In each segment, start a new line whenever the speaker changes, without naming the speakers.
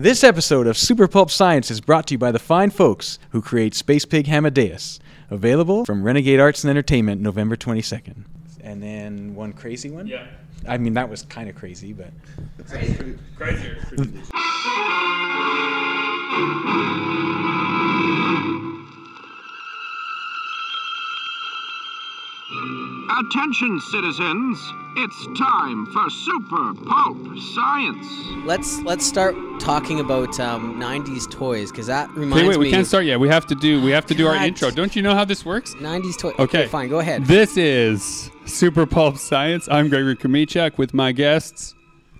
This episode of Super Pulp Science is brought to you by the fine folks who create Spacepig Hamadeus. Available from Renegade Arts and Entertainment November 22nd. And then one crazy one?
Yeah.
I mean, that was kind of crazy, but.
Crazier.
Attention, citizens! It's time for Super Pulp Science.
Let's let's start talking about um, '90s toys because that reminds
Okay, wait,
me.
we can't start yet. We have to do we have to do our intro. Don't you know how this works?
'90s toys.
Okay.
fine. Go ahead.
This is Super Pulp Science. I'm Gregory Chomichuk with my guests.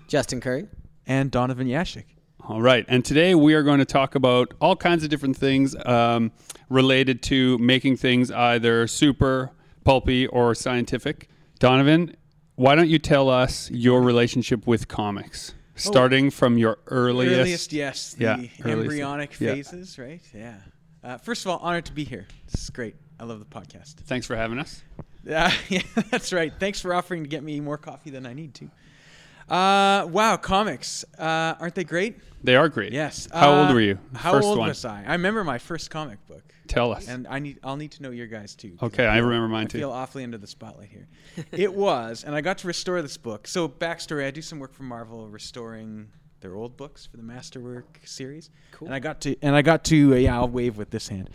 Justin Currie.
And Donovan Yaciuk.
All right, and today we are going to talk about all kinds of different things um, related to making things either super pulpy or scientific. Donovan, why don't you tell us your relationship with comics, starting from your earliest?
Earliest, yes. The
Yeah, earliest.
embryonic
Yeah.
phases, right? Yeah. Uh, first of all, honored to be here. This is great. I love the podcast.
Thanks for having us.
Uh, yeah, that's right. Thanks for offering to get me more coffee than I need to. Uh, wow, comics. Uh, aren't they great?
They are great.
Yes.
How
Uh,
old were you?
How
First
old
one.
was I? I remember my first comic book,
Tell us.
and I need I'll need to know your guys too.
Okay, I
feel-
remember mine
I
too.
feel awfully under the spotlight here. it was, and I got to restore this book. So backstory: I do some work for Marvel, restoring their old books for the Masterwork series.
Cool.
And I got to, and I got to, uh, yeah, I'll wave with this hand.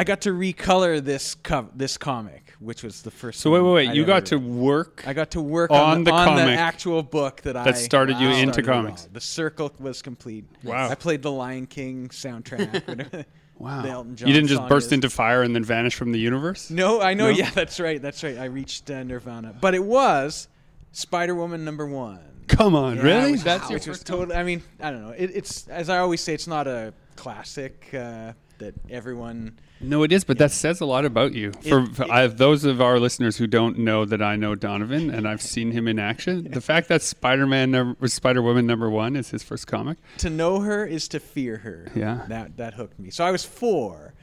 I got to recolor this co- this comic, which was the first.
so wait, wait, wait.
I'd
You
ever
got to work.
I got to work
on
on,
the
on
comic
the actual book that, I that
started you into
started it all.
comics.
The circle was complete.
Wow.
I played the Lion King soundtrack. whatever
wow.
the Elton John
you didn't just burst
is.
into fire and then vanish from the universe.
No, I know.
No?
Yeah, that's right. That's right. I reached uh, Nirvana, but it was Spider Woman number one.
Come on,
Yeah,
really?
Which,
That's
wow,
your
which was
first
totally. I mean, I don't know. It, it's as I always say, it's not a classic uh, that everyone.
No, it is, but that says a lot about you. For,
It-
for
it-
I, those of our listeners who don't know that I know Donovan and I've seen him in action, the fact that Spider-Man number, Spider-Woman number one is his first comic.
To know her is to fear her.
Yeah.
That that hooked me. So I was four,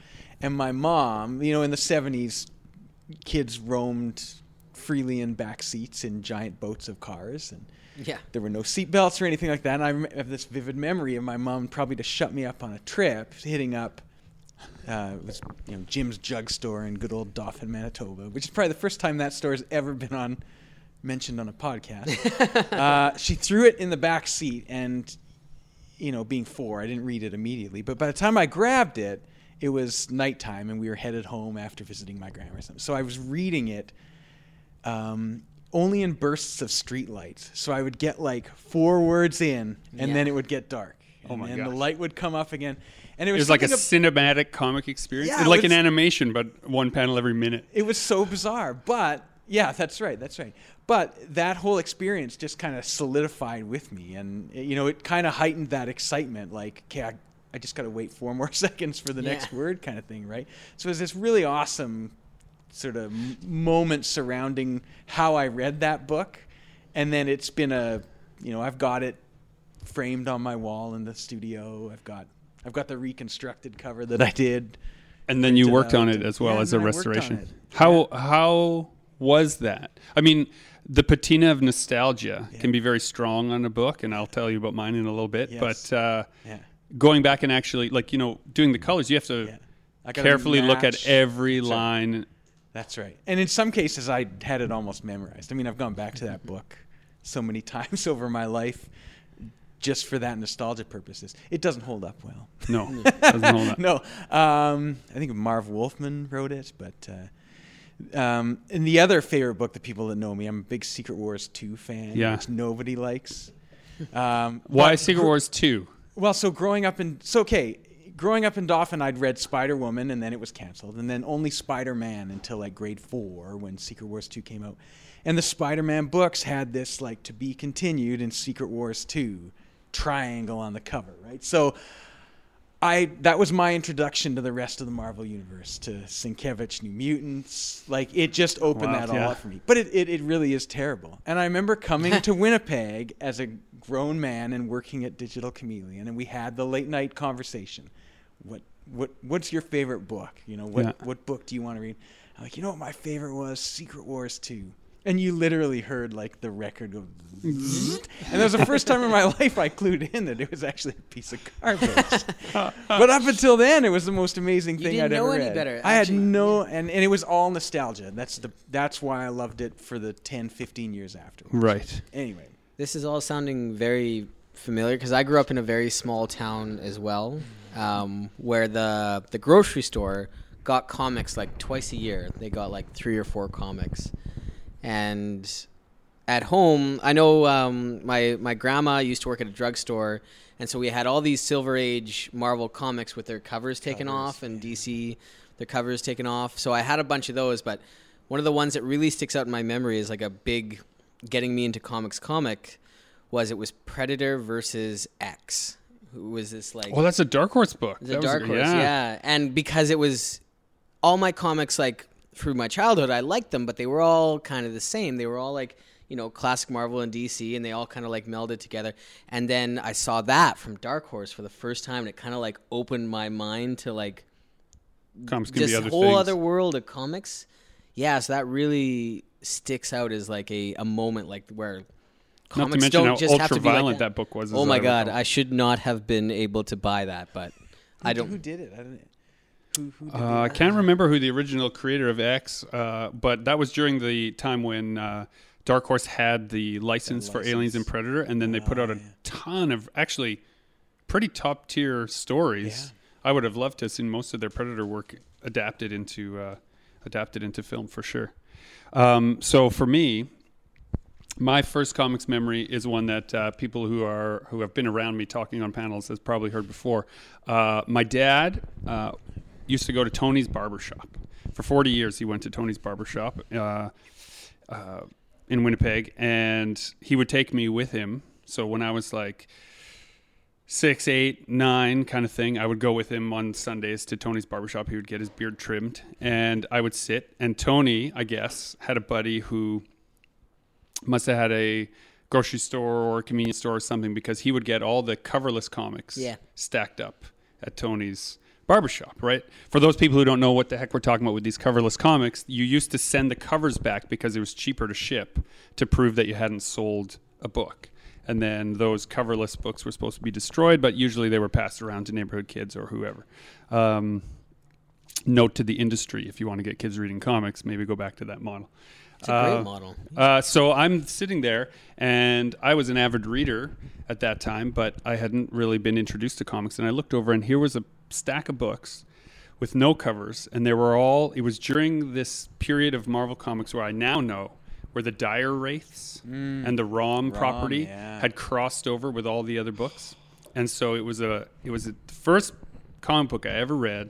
and my mom, you know, in the seventies, kids roamed freely in back seats in giant boats of cars, and
Yeah.
there were no seatbelts or anything like that. And I have this vivid memory of my mom probably to shut me up on a trip, hitting up. Uh, it was you know Jim's Jug Store in good old Dauphin, Manitoba, which is probably the first time that store has ever been on mentioned on a podcast. uh, she threw it in the back seat, and you know, being four, I didn't read it immediately. But by the time I grabbed it, it was nighttime, and we were headed home after visiting my grandma. So I was reading it um, only in bursts of streetlights. So I would get like four words in, and
Yeah.
then it would get dark.
Oh
and
my
then
gosh.
the light would come up again, and it
It
was,
was like a
something ab-
cinematic comic experience,
Yeah, it
like an animation, but one panel every minute.
it was so bizarre. But yeah, that's right, that's right. But that whole experience just kind of solidified with me, and eh, you know, it kind of heightened that excitement. Like, okay, I, I just got to wait four more seconds for the
Yeah.
next word, kind of thing, right? So it was this really awesome sort of moment surrounding how I read that book, and then it's been a, you know, I've got it framed on my wall in the studio. I've got, I've got the reconstructed cover that I did.
And then you worked on it as well
Yeah,
as a
and then I worked on
restoration. How how was that? I mean, the patina of nostalgia
Yeah.
can be very strong on a book, and I'll tell you about mine in a little bit.
Yes.
But uh,
Yeah.
going back and actually, like you know, doing the colors, you have to
Yeah.
Carefully look at every
right.
line.
That's right. And in some cases, I had it almost memorized. I mean, I've gone back to that book so many times over my life just for that nostalgia purposes. It doesn't hold up well.
No, doesn't hold up.
no. Um, I think Marv Wolfman wrote it, but. Uh, um, and the other favorite book that people that know me, I'm a big Secret Wars 2 fan,
Yeah.
which nobody likes. Um,
Why Secret
gr-
Wars two?
well, so growing up in so okay, growing up in Dauphin, I'd read Spider Woman, and then it was canceled, and then only Spider Man until like grade four when Secret Wars two came out, and the Spider Man books had this like to be continued in Secret Wars two triangle on the cover, right? So. I that was my introduction to the rest of the Marvel universe, to Sienkiewicz, New Mutants. Like it just opened
Wow,
that all
yeah.
up for me. But it, it, it really is terrible. And I remember coming to Winnipeg as a grown man and working at Digital Chameleon, and we had the late night conversation. What what what's your favorite book? You know, what
Yeah.
what book do you want to read? I'm like, you know what my favorite was? Secret Wars 2. And you literally heard like the record go. zzz. and that was the first time in my life I clued in that it was actually a piece of garbage. but up until then, it was the most amazing
You
thing
didn't
I'd ever
know
ever
any
read.
better,
I had no, and, and it was all nostalgia. That's the that's why I loved it for the 10, 15 years afterwards.
Right.
Anyway,
This is all sounding very familiar because I grew up in a very small town as well, um, where the the grocery store got comics like twice a year. They got like three or four comics, and at home, I know um, my my grandma used to work at a drugstore, and so we had all these Silver Age Marvel comics with their covers taken
Covers,
off, and DC their covers taken off. So I had a bunch of those, but one of the ones that really sticks out in my memory is like a big getting me into comics comic was it was Predator versus X. Who was this like?
Well, that's a Dark Horse book.
It was a
That
dark horse, yeah. And because it was all my comics, like through my childhood, I liked them, but they were all kind of the same. They were all like you know classic Marvel and DC, and they all kind of like melded together. And then I saw that from Dark Horse for the first time, and it kind of like opened my mind to like
Comics can
this
be other
whole
things.
other world of comics. Yeah, so that really sticks out as like a, a moment like where
Not to
comics
mention
don't
how
just have to
ultra
be like
violent
that.
that book was.
Oh my
I
god,
recall.
I should not have been able to buy that, but I don't.
Who did it? I don't. Who, who
Uh, I can't remember who the original creator of X, uh, but that was during the time when uh, Dark Horse had the license, for Aliens and. Predator, and then they put out a
yeah.
ton of actually pretty top tier stories. I would have loved to have seen most of their Predator work adapted into uh, adapted into film for sure. Um, so for me, my first comics memory is one that uh, people who are who have been around me talking on panels has probably heard before. Uh, my dad uh, used to go to Tony's barbershop. For 40 years, he went to Tony's barbershop uh, uh, in Winnipeg, and he would take me with him. So when I was like six, eight, nine kind of thing. I would go with him on Sundays to Tony's barbershop. He would get his beard trimmed, and I would sit. And Tony, I guess, had a buddy who must have had a grocery store or a convenience store or something because he would get all the coverless comics
Yeah.
stacked up at Tony's barbershop, right? For those people who don't know what the heck we're talking about with these coverless comics, you used to send the covers back because it was cheaper to ship to prove that you hadn't sold a book. And then those coverless books were supposed to be destroyed, but usually they were passed around to neighborhood kids or whoever. Um, note to the industry if you want to get kids reading comics, maybe go back to that model.
It's a great
Uh,
model.
uh, so I'm sitting there, and I was an avid reader at that time, but I hadn't really been introduced to comics. And I looked over, and here was a stack of books with no covers, and they were all. It was during this period of Marvel Comics where I now know where the Dire Wraiths and the Rom, property
yeah.
had crossed over with all the other books, and so it was a it was the first comic book I ever read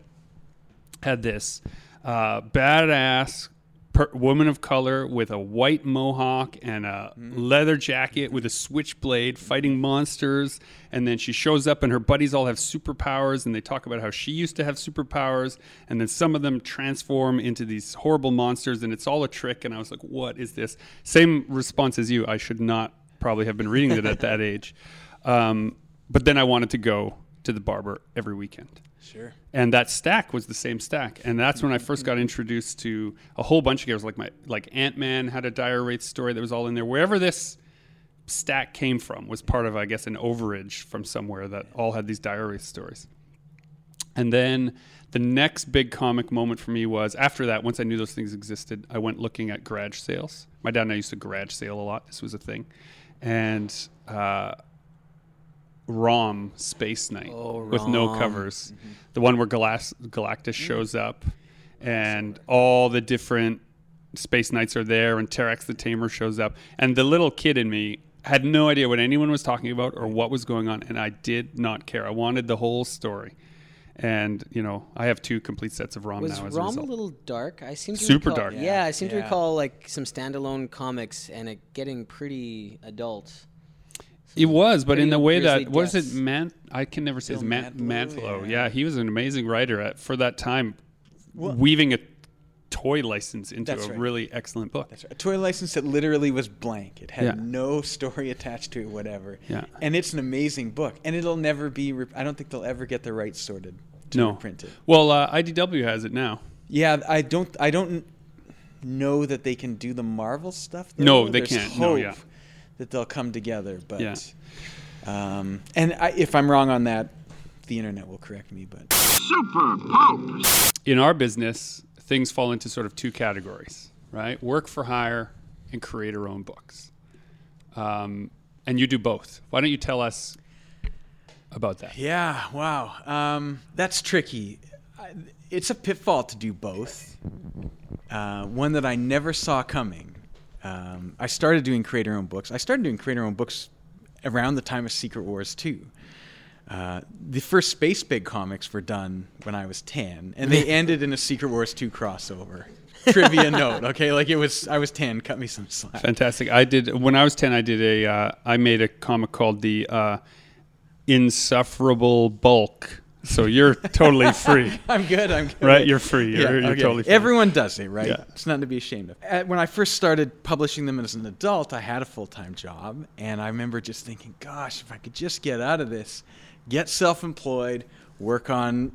had this uh, badass per- woman of color with a white mohawk and a leather jacket with a switchblade fighting monsters. And then she shows up, and her buddies all have superpowers, and they talk about how she used to have superpowers. And then some of them transform into these horrible monsters, and it's all a trick. And I was like, what is this? Same response as you. I should not probably have been reading it at that age. Um, but then I wanted to go to the barber every weekend.
Sure.
and that stack was the same stack. And that's when i first got introduced to a whole bunch of characters like my like ant-man had a dire wraith story that was all in there. Wherever this stack came from was part of i guess an overage from somewhere that all had these dire wraith stories. And then the next big comic moment for me was after that once i knew those things existed i went looking at garage sales. My dad and i used to garage sale a lot. This was a thing. And uh, ROM Space Knight
Oh,
with no
ROM.
covers. Mm-hmm. The one where Galas- Galactus mm. shows up and all the different Space Knights are there and Terrax the Tamer shows up. And the little kid in me had no idea what anyone was talking about or what was going on. And I did not care. I wanted the whole story. And, you know, I have two complete sets of ROM
Was
now as
Rom a
result.
little dark? I seem to
Super
recall,
dark.
Yeah,
Yeah,
I seem to recall like some standalone comics and it getting pretty adult.
It was, but in the way that was it. Man I can never say his Man,
Mantlo, yeah.
He was an amazing writer at, for that time,
Well-
weaving a toy license into
That's
a
right.
really excellent book.
That's right. A toy license that literally was blank. It had
Yeah.
no story attached to it, whatever.
Yeah.
And it's an amazing book, and it'll never be. I don't think they'll ever get the rights sorted to
No.
reprint it.
Well, uh, IDW has it now.
Yeah, I don't. I don't know that they can do the Marvel stuff. Though.
No, they
There's
can't. No, yeah.
That they'll come together, but
Yeah.
um, and I, if I'm wrong on that, the internet will correct me. But
Super Pope.
in our business, things fall into sort of two categories, right? Work for hire and creator own books. Um, and you do both. Why don't you tell us about that?
yeah, wow, um, that's tricky. I- It's a pitfall to do both. Uh, one that I never saw coming. Um, I started doing creator-owned books. I started doing creator-owned books around the time of Secret Wars 2. Uh, the first Spacepig comics were done when I was 10, and they ended in a Secret Wars 2 crossover. Trivia note, okay? Like it was, I was 10, cut me some slack.
Fantastic. I did when I was ten. I did a. Uh, I made a comic called the uh, Insufferable Bulk. So you're totally free,
I'm good, I'm good.
right? You're free. You're,
Yeah,
you're
okay.
totally free.
Everyone does it, right?
Yeah.
It's nothing to be ashamed of. When I first started publishing them as an adult, I had a full time job, and I remember just thinking, "Gosh, if I could just get out of this, get self employed, work on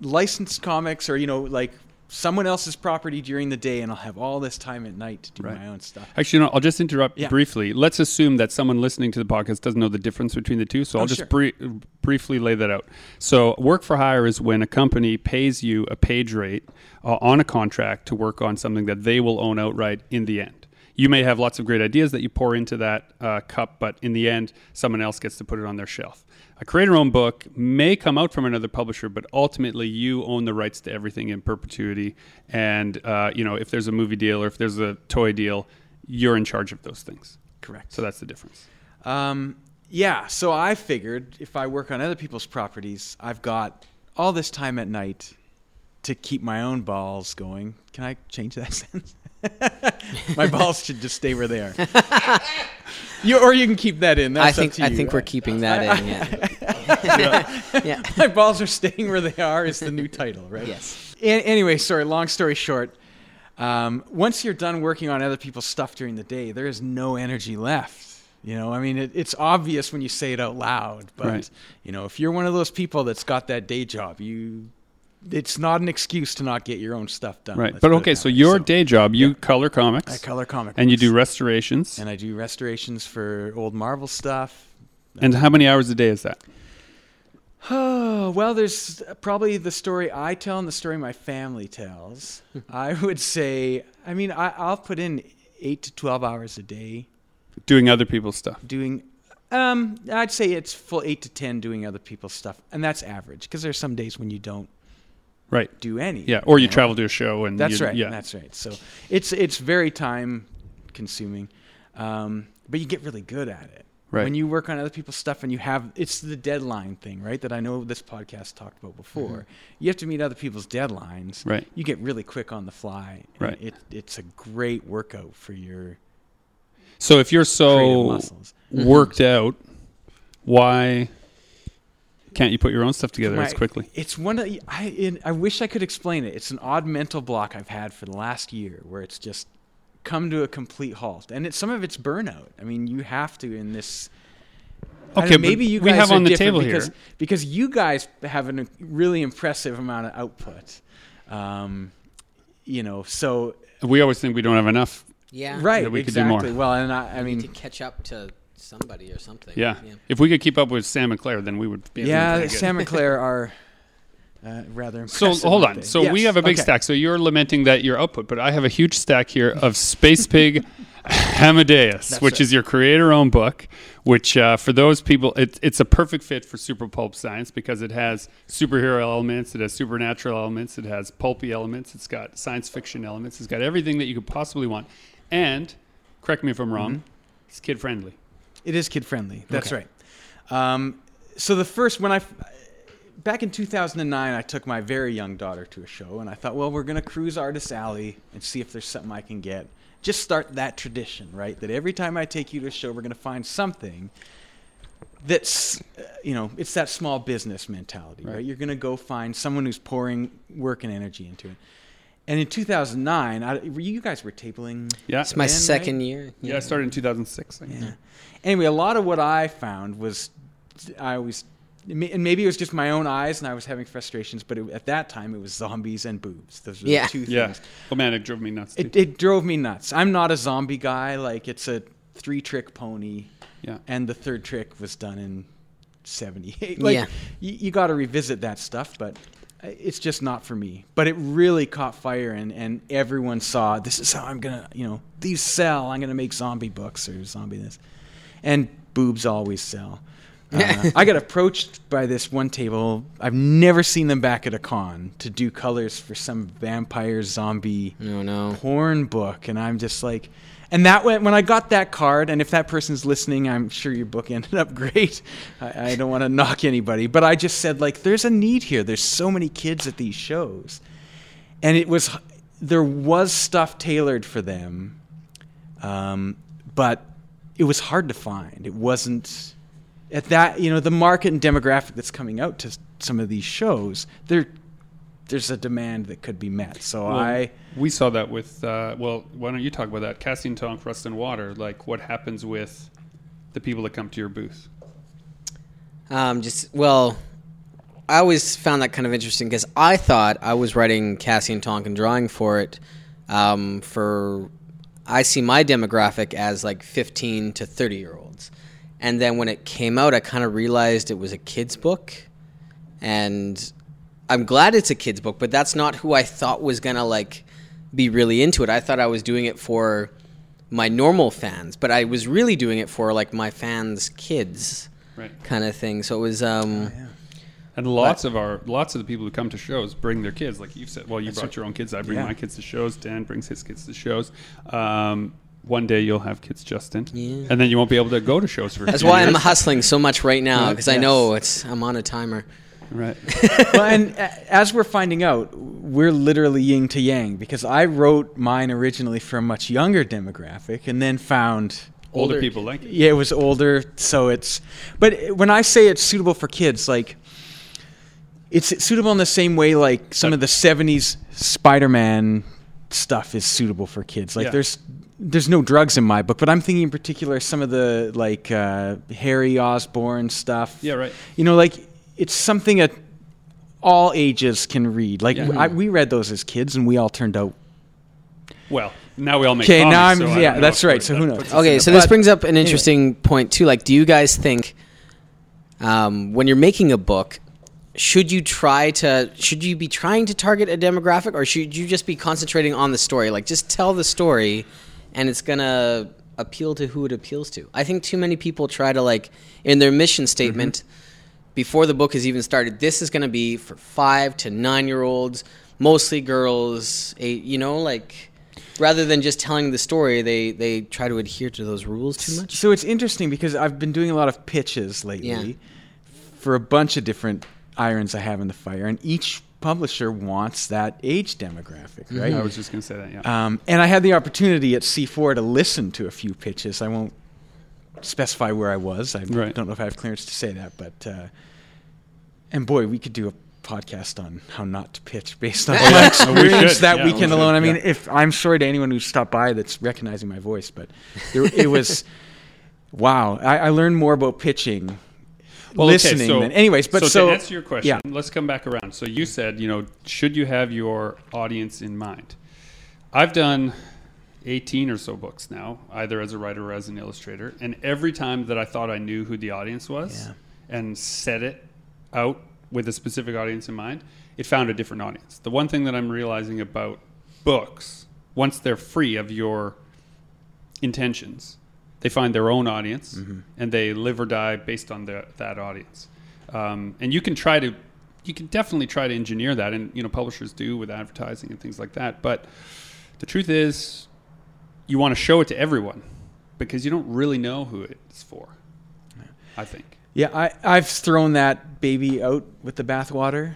licensed comics, or you know, like someone else's property during the day, and I'll have all this time at night to do
Right.
my own stuff."
Actually, no, I'll just interrupt
Yeah.
briefly. Let's assume that someone listening to the podcast doesn't know the difference between the two. So I'll
Oh,
just
sure.
brie- briefly lay that out. So, work for hire is when a company pays you a page rate uh, on a contract to work on something that they will own outright in the end. You may have lots of great ideas that you pour into that uh, cup, but in the end, someone else gets to put it on their shelf. A creator owned book may come out from another publisher, but ultimately you own the rights to everything in perpetuity. And, uh, you know, if there's a movie deal or if there's a toy deal, you're in charge of those things.
Correct.
So that's the difference.
Um, yeah, so I figured if I work on other people's properties, I've got all this time at night to keep my own balls going. Can I change that sentence? my balls should just stay where they are. you, or you can keep that in. That's
I
up
think
to
I think we're keeping that in. Yeah. yeah.
my balls are staying where they are is the new title, right?
Yes.
A- anyway, sorry. Long story short, um, once you're done working on other people's stuff during the day, there is no energy left. You know, I mean, it, it's obvious when you say it out loud, but
Right.
you know, if you're one of those people that's got that day job, you, it's not an excuse to not get your own stuff done.
Right.
let's
But okay, so
way.
your day job, you color comics
I color comic
and you do restorations.
and I do restorations for old Marvel stuff.
And how many hours a day is that?
Oh, well, there's probably the story I tell and the story my family tells. I would say, I mean, I, I'll put in eight to 12 hours a day
Doing other people's stuff.
doing, um, I'd say it's full eight to 10 doing other people's stuff. And that's average because there's some days when you don't
Right.
do any.
Yeah. Or you
know?
travel to a show and
That's right.
Yeah.
That's right. So it's, it's very time consuming. Um, but you get really good at it.
Right.
When you work on other people's stuff and you have, it's the deadline thing, right? That I know this podcast talked about before. You have to meet other people's deadlines.
Mm-hmm. Right.
You get really quick on the fly. and
Right.
It, it's a great workout for your
So if you're so worked out, why can't you put your own stuff together as quickly?
It's one of I. It, I wish I could explain it. It's an odd mental block I've had for the last year, where it's just come to a complete halt, and it's some of it's burnout. I mean, you have to in this.
Okay,
know, maybe you guys
we have
are
on the table
because,
here-
because you guys have a really impressive amount of output. Um, you know, so
We always think we don't have enough.
Yeah.
right,
we could do more.
exactly. Well, and I, I
To
mean,
catch up to somebody or something.
Yeah. If we could keep up with Sam and Claire, then we would be.
yeah,
good.
Sam and Claire are uh, rather impressive.
So
hold
on.
they?
So we have a big
okay.
stack. So you're lamenting that your output, but I have a huge stack here of Spacepig Hamadeus, which
right.
is your creator-owned book. Which uh, for those people, it, it's a perfect fit for super pulp science because it has superhero elements, it has supernatural elements, it has pulpy elements, it's got science fiction elements, it's got everything that you could possibly want. And correct me if I'm wrong,
Mm-hmm.
it's kid friendly.
It is kid friendly. That's
Okay.
right. Um, so the first when I back in 2009, I took my very young daughter to a show, and I thought, well, we're gonna cruise Artist Alley and see if there's something I can get. Just start that tradition, right? That every time I take you to a show, we're gonna find something that's uh, you know it's that small business mentality right,
Right.
you're going to go find someone who's pouring work and energy into it and in 2009 I, you guys were tabling
Yeah.
It's my
Then, right?
second year.
yeah, I started in 2006. I
yeah. Anyway, a lot of what I found was I always and maybe it was just my own eyes, and I was having frustrations. But it, at that time, it was zombies and boobs. Those were
Yeah.
the two
Yeah.
things.
Oh man, it drove me nuts. Too.
It, it drove me nuts. I'm not a zombie guy. Like it's a three trick pony,
yeah.
and the third trick was done in '78. Like
Yeah.
you, you got to revisit that stuff, but it's just not for me. But it really caught fire, and and everyone saw this is how I'm gonna, you know, these sell. I'm gonna make zombie books or zombie this, and boobs always sell. Uh, I got approached by this one table. I've never seen them back at a con to do colors for some vampire zombie
No, no.
porn book, and I'm just like, and that went when I got that card, and if that person's listening, I'm sure your book ended up great. I, I don't want to knock anybody, but I just said like, there's a need here. There's so many kids at these shows, and it was there was stuff tailored for them, um, but it was hard to find. It wasn't at that you know the market and demographic that's coming out to some of these shows. There, there's a demand that could be met. So
Well,
I.
we saw that with uh, well, why don't you talk about that? Cassie and Tonk, Rust and Water. Like what happens with the people that come to your booth?
Um, just well, I always found that kind of interesting because I thought I was writing Cassie and Tonk and drawing for it. Um, for I see my demographic as like 15 to 30 year olds, and then when it came out, I kind of realized it was a kids book, and I'm glad it's a kids book, but that's not who I thought was gonna like be really into it. I thought I was doing it for my normal fans, but I was really doing it for like my fans' kids
Right.
kind of thing. So it was um
And lots of our lots of the people who come to shows bring their kids, like you said. Well, you brought your own kids. I bring
Yeah.
my kids to shows. Dan brings his kids to shows. Um, one day you'll have kids, Justin,
Yeah.
and then you won't be able to go to shows for. a
that's
few
why I'm hustling so much right now because I know it's I'm on a timer.
right.
well, and as we're finding out, we're literally yin to yang because I wrote mine originally for a much younger demographic, and then found
Older
Older-
people like it.
yeah, it was older, so it's. But when I say it's suitable for kids, like it's suitable in the same way like some
But-
of the '70s Spider-Man stuff is suitable for kids. Like
Yeah.
there's there's no drugs in my book, but I'm thinking in particular some of the like uh, Harry Osborn stuff.
Yeah, right.
You know, like it's something that all ages can read. Like
Yeah.
I, we read those as kids, and we all turned out.
Well, now we all make.
Okay, now I'm-
so
yeah, that's right, so
that
who knows?
puts us in
Okay, so this brings up an interesting point too. Like, do you guys think um, when you're making a book, should you try to should you be trying to target a demographic, or should you just be concentrating on the story? Like, just tell the story, and it's gonna appeal to who it appeals to. I think too many people try to like in their mission statement mm-hmm. before the book has even started. This is gonna be for five to nine year olds, mostly girls. Eight, you know, like. Rather than just telling the story, they, they try to adhere to those rules too much.
So it's interesting because I've been doing a lot of pitches lately
Yeah.
for a bunch of different irons I have in the fire, and each publisher wants that age demographic, right?
I was just gonna say that. Yeah.
Um, and I had the opportunity at C4 to listen to a few pitches. I won't specify where I was. I
Right.
don't know if I have clearance to say that, but uh, and boy, we could do a podcast on how not to pitch based on my experience that
Yeah,
weekend
should,
alone. I mean,
yeah.
if I'm sorry to anyone who stopped by that's recognizing my voice, but there, it was wow. I, I learned more about pitching.
Well, okay,
listening
so-
than anyways, but so,
to answer your question,
yeah.
let's come back around. So you said, you know, should you have your audience in mind? I've done 18 or so books now, either as a writer or as an illustrator, and every time that I thought I knew who the audience was
Yeah.
and set it out with a specific audience in mind, it found a different audience. The one thing that I'm realizing about books, once they're free of your intentions, they find their own audience and they live or die based on the, that audience. Um, and you can try to, you can definitely try to engineer that, and you know publishers do with advertising and things like that. But the truth is, you want to show it to everyone because you don't really know who it's for. I think.
Yeah, I, I've thrown that baby out with the bathwater.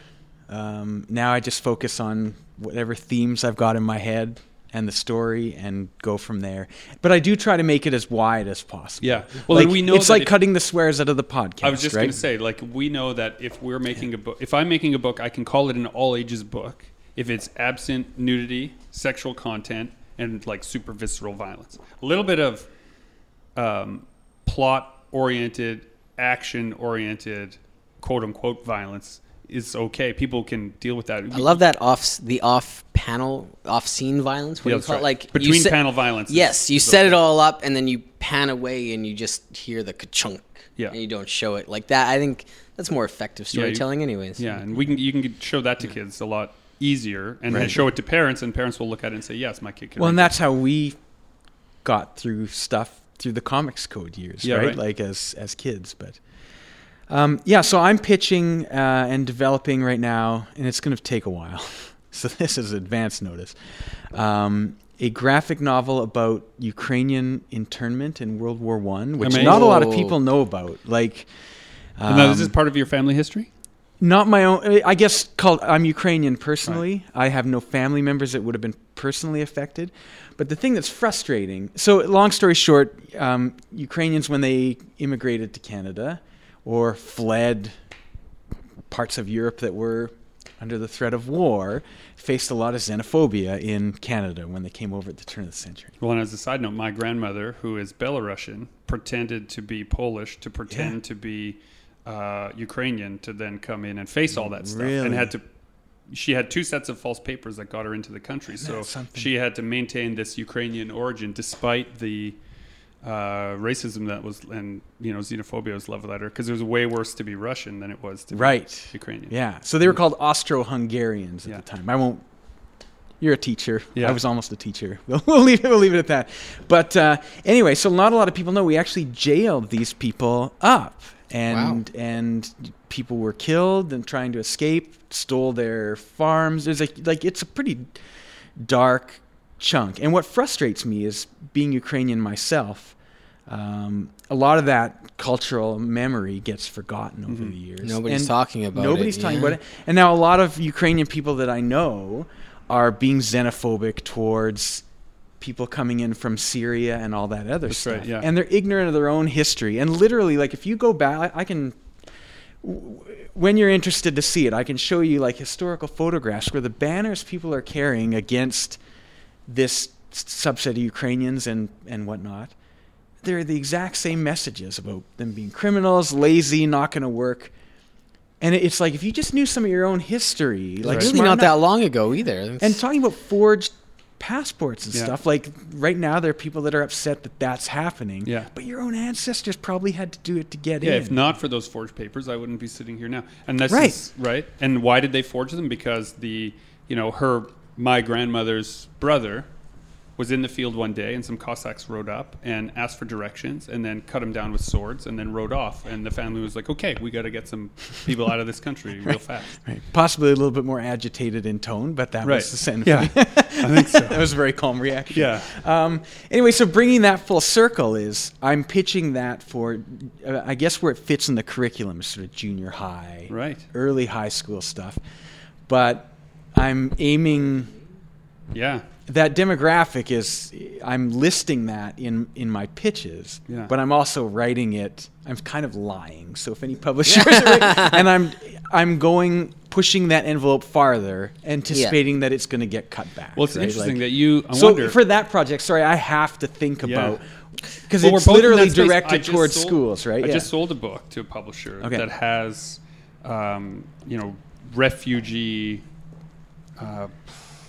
Um, now I just focus on whatever themes I've got in my head and the story and go from there. But I do try to make it as wide as possible.
Yeah. Well,
like,
we know
it's like
if-
cutting the swears out of the podcast.
I was just
right?
going to say, like, we know that if we're making a book, if I'm making a book, I can call it an all ages book if it's absent nudity, sexual content, and like super visceral violence. A little bit of um, plot oriented, action oriented quote unquote violence is okay. People can deal with that.
I love that off the off panel off scene violence. What
Yeah,
do you
that's
call it? Like
Between
set-
panel violence.
Yes, you set it all up and then you pan away and you just hear the ka-chunk.
Yeah.
And you don't show it like that. I think that's more effective
Yeah, you-
storytelling, anyways.
Yeah, and we can you can show that to kids a lot easier, and then show it to parents, and parents will look at it and say, "Yes, my kid can."
Well, and
read
that's how we got through stuff through the comics code years,
Yeah,
right?
right.
Like as as kids, but um, yeah. So I'm pitching uh, and developing right now, and it's going to take a while. so this is advance notice. Um, a graphic novel about Ukrainian internment in World War One, which
Amazing.
not a lot of people know about. Like,
And now, this is
um,
part of your family history.
not my own. I guess called. I'm Ukrainian personally. I have no family members that would have been personally affected. But the thing that's frustrating. So, long story short, um, Ukrainians when they immigrated to Canada or fled parts of Europe that were under the threat of war faced a lot of xenophobia in Canada when they came over at the turn of the century.
Well, and as a side note, my grandmother, who is Belarusian, pretended to be Polish to pretend
Yeah.
to be uh, Ukrainian to then come in and face all that stuff,
Really?
and had to. She had two sets of false papers that got her into the country, so she had to maintain this Ukrainian origin despite the uh, racism that was and you know xenophobia was leveled at her because it was way worse to be Russian than it was to
Right.
be Ukrainian.
Yeah. So they were called Austro-Hungarians at
Yeah.
the time. I won't. You're a teacher.
Yeah.
I was almost a teacher. We'll, we'll leave it. We'll leave it at that. But uh, anyway, so not a lot of people know we actually jailed these people up, and and people were killed and trying to escape, stole their farms. There's a like it's a pretty dark chunk. And what frustrates me is being Ukrainian myself. Um, a lot of that cultural memory gets forgotten over the years.
Nobody's
And
talking about it,
Nobody's talking
yeah.
about it. And now a lot of Ukrainian people that I know are being xenophobic towards people coming in from Syria and all that other
That's
stuff.
right, yeah.
And they're ignorant of their own history. And literally, like if you go back, I, I can when you're interested to see it, I can show you like historical photographs where the banners people are carrying against this subset of Ukrainians and, and whatnot, they're the exact same messages about them being criminals, lazy, not going to work. And it's like if you just knew some of your own history, like
really not that long ago either.
and talking about forged passports and
Yeah.
stuff like right now there are people that are upset that that's happening
Yeah.
but your own ancestors probably had to do it to get
Yeah,
in
if not for those forged papers, I wouldn't be sitting here now. And that's
Right.
is- right. And why did they forge them? Because the you know her my grandmother's brother was in the field one day, and some Cossacks rode up and asked for directions, and then cut him down with swords, and then rode off. And the family was like, "Okay, we got to get some people out of this country real fast."
Right. Possibly a little bit more agitated in tone, but that
Right.
was the same.
Yeah, I think so.
that was a very calm reaction.
Yeah.
Um, anyway, so bringing that full circle is I'm pitching that for, uh, I guess where it fits in the curriculum is sort of junior high,
Right.
early high school stuff, but I'm aiming
Yeah.
That demographic is I'm listing that in in my pitches,
Yeah.
but I'm also writing it. I'm kind of lying. So if any publishers, are, and I'm I'm going pushing that envelope farther, anticipating that it's going to get cut back.
Well, it's
right?
interesting
Like-
that you. I
so
wonder.
for that project, sorry, I have to think
Yeah.
about because
Well, we're
it's literally
that space. I
directed
just
towards
sold-
schools, right?
I
yeah.
just sold a book to a publisher
Okay.
that has, um, you know, refugee uh,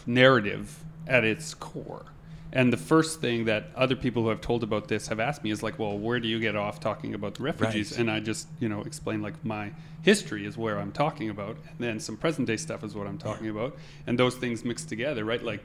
narrative at its core. And the first thing that other people who have told about this have asked me is like, well, where do you get off talking about the refugees?
Right.
And I just, you know, explain like my history is where I'm talking about, and then some present day stuff is what I'm talking about, and those things mixed together, right? Like,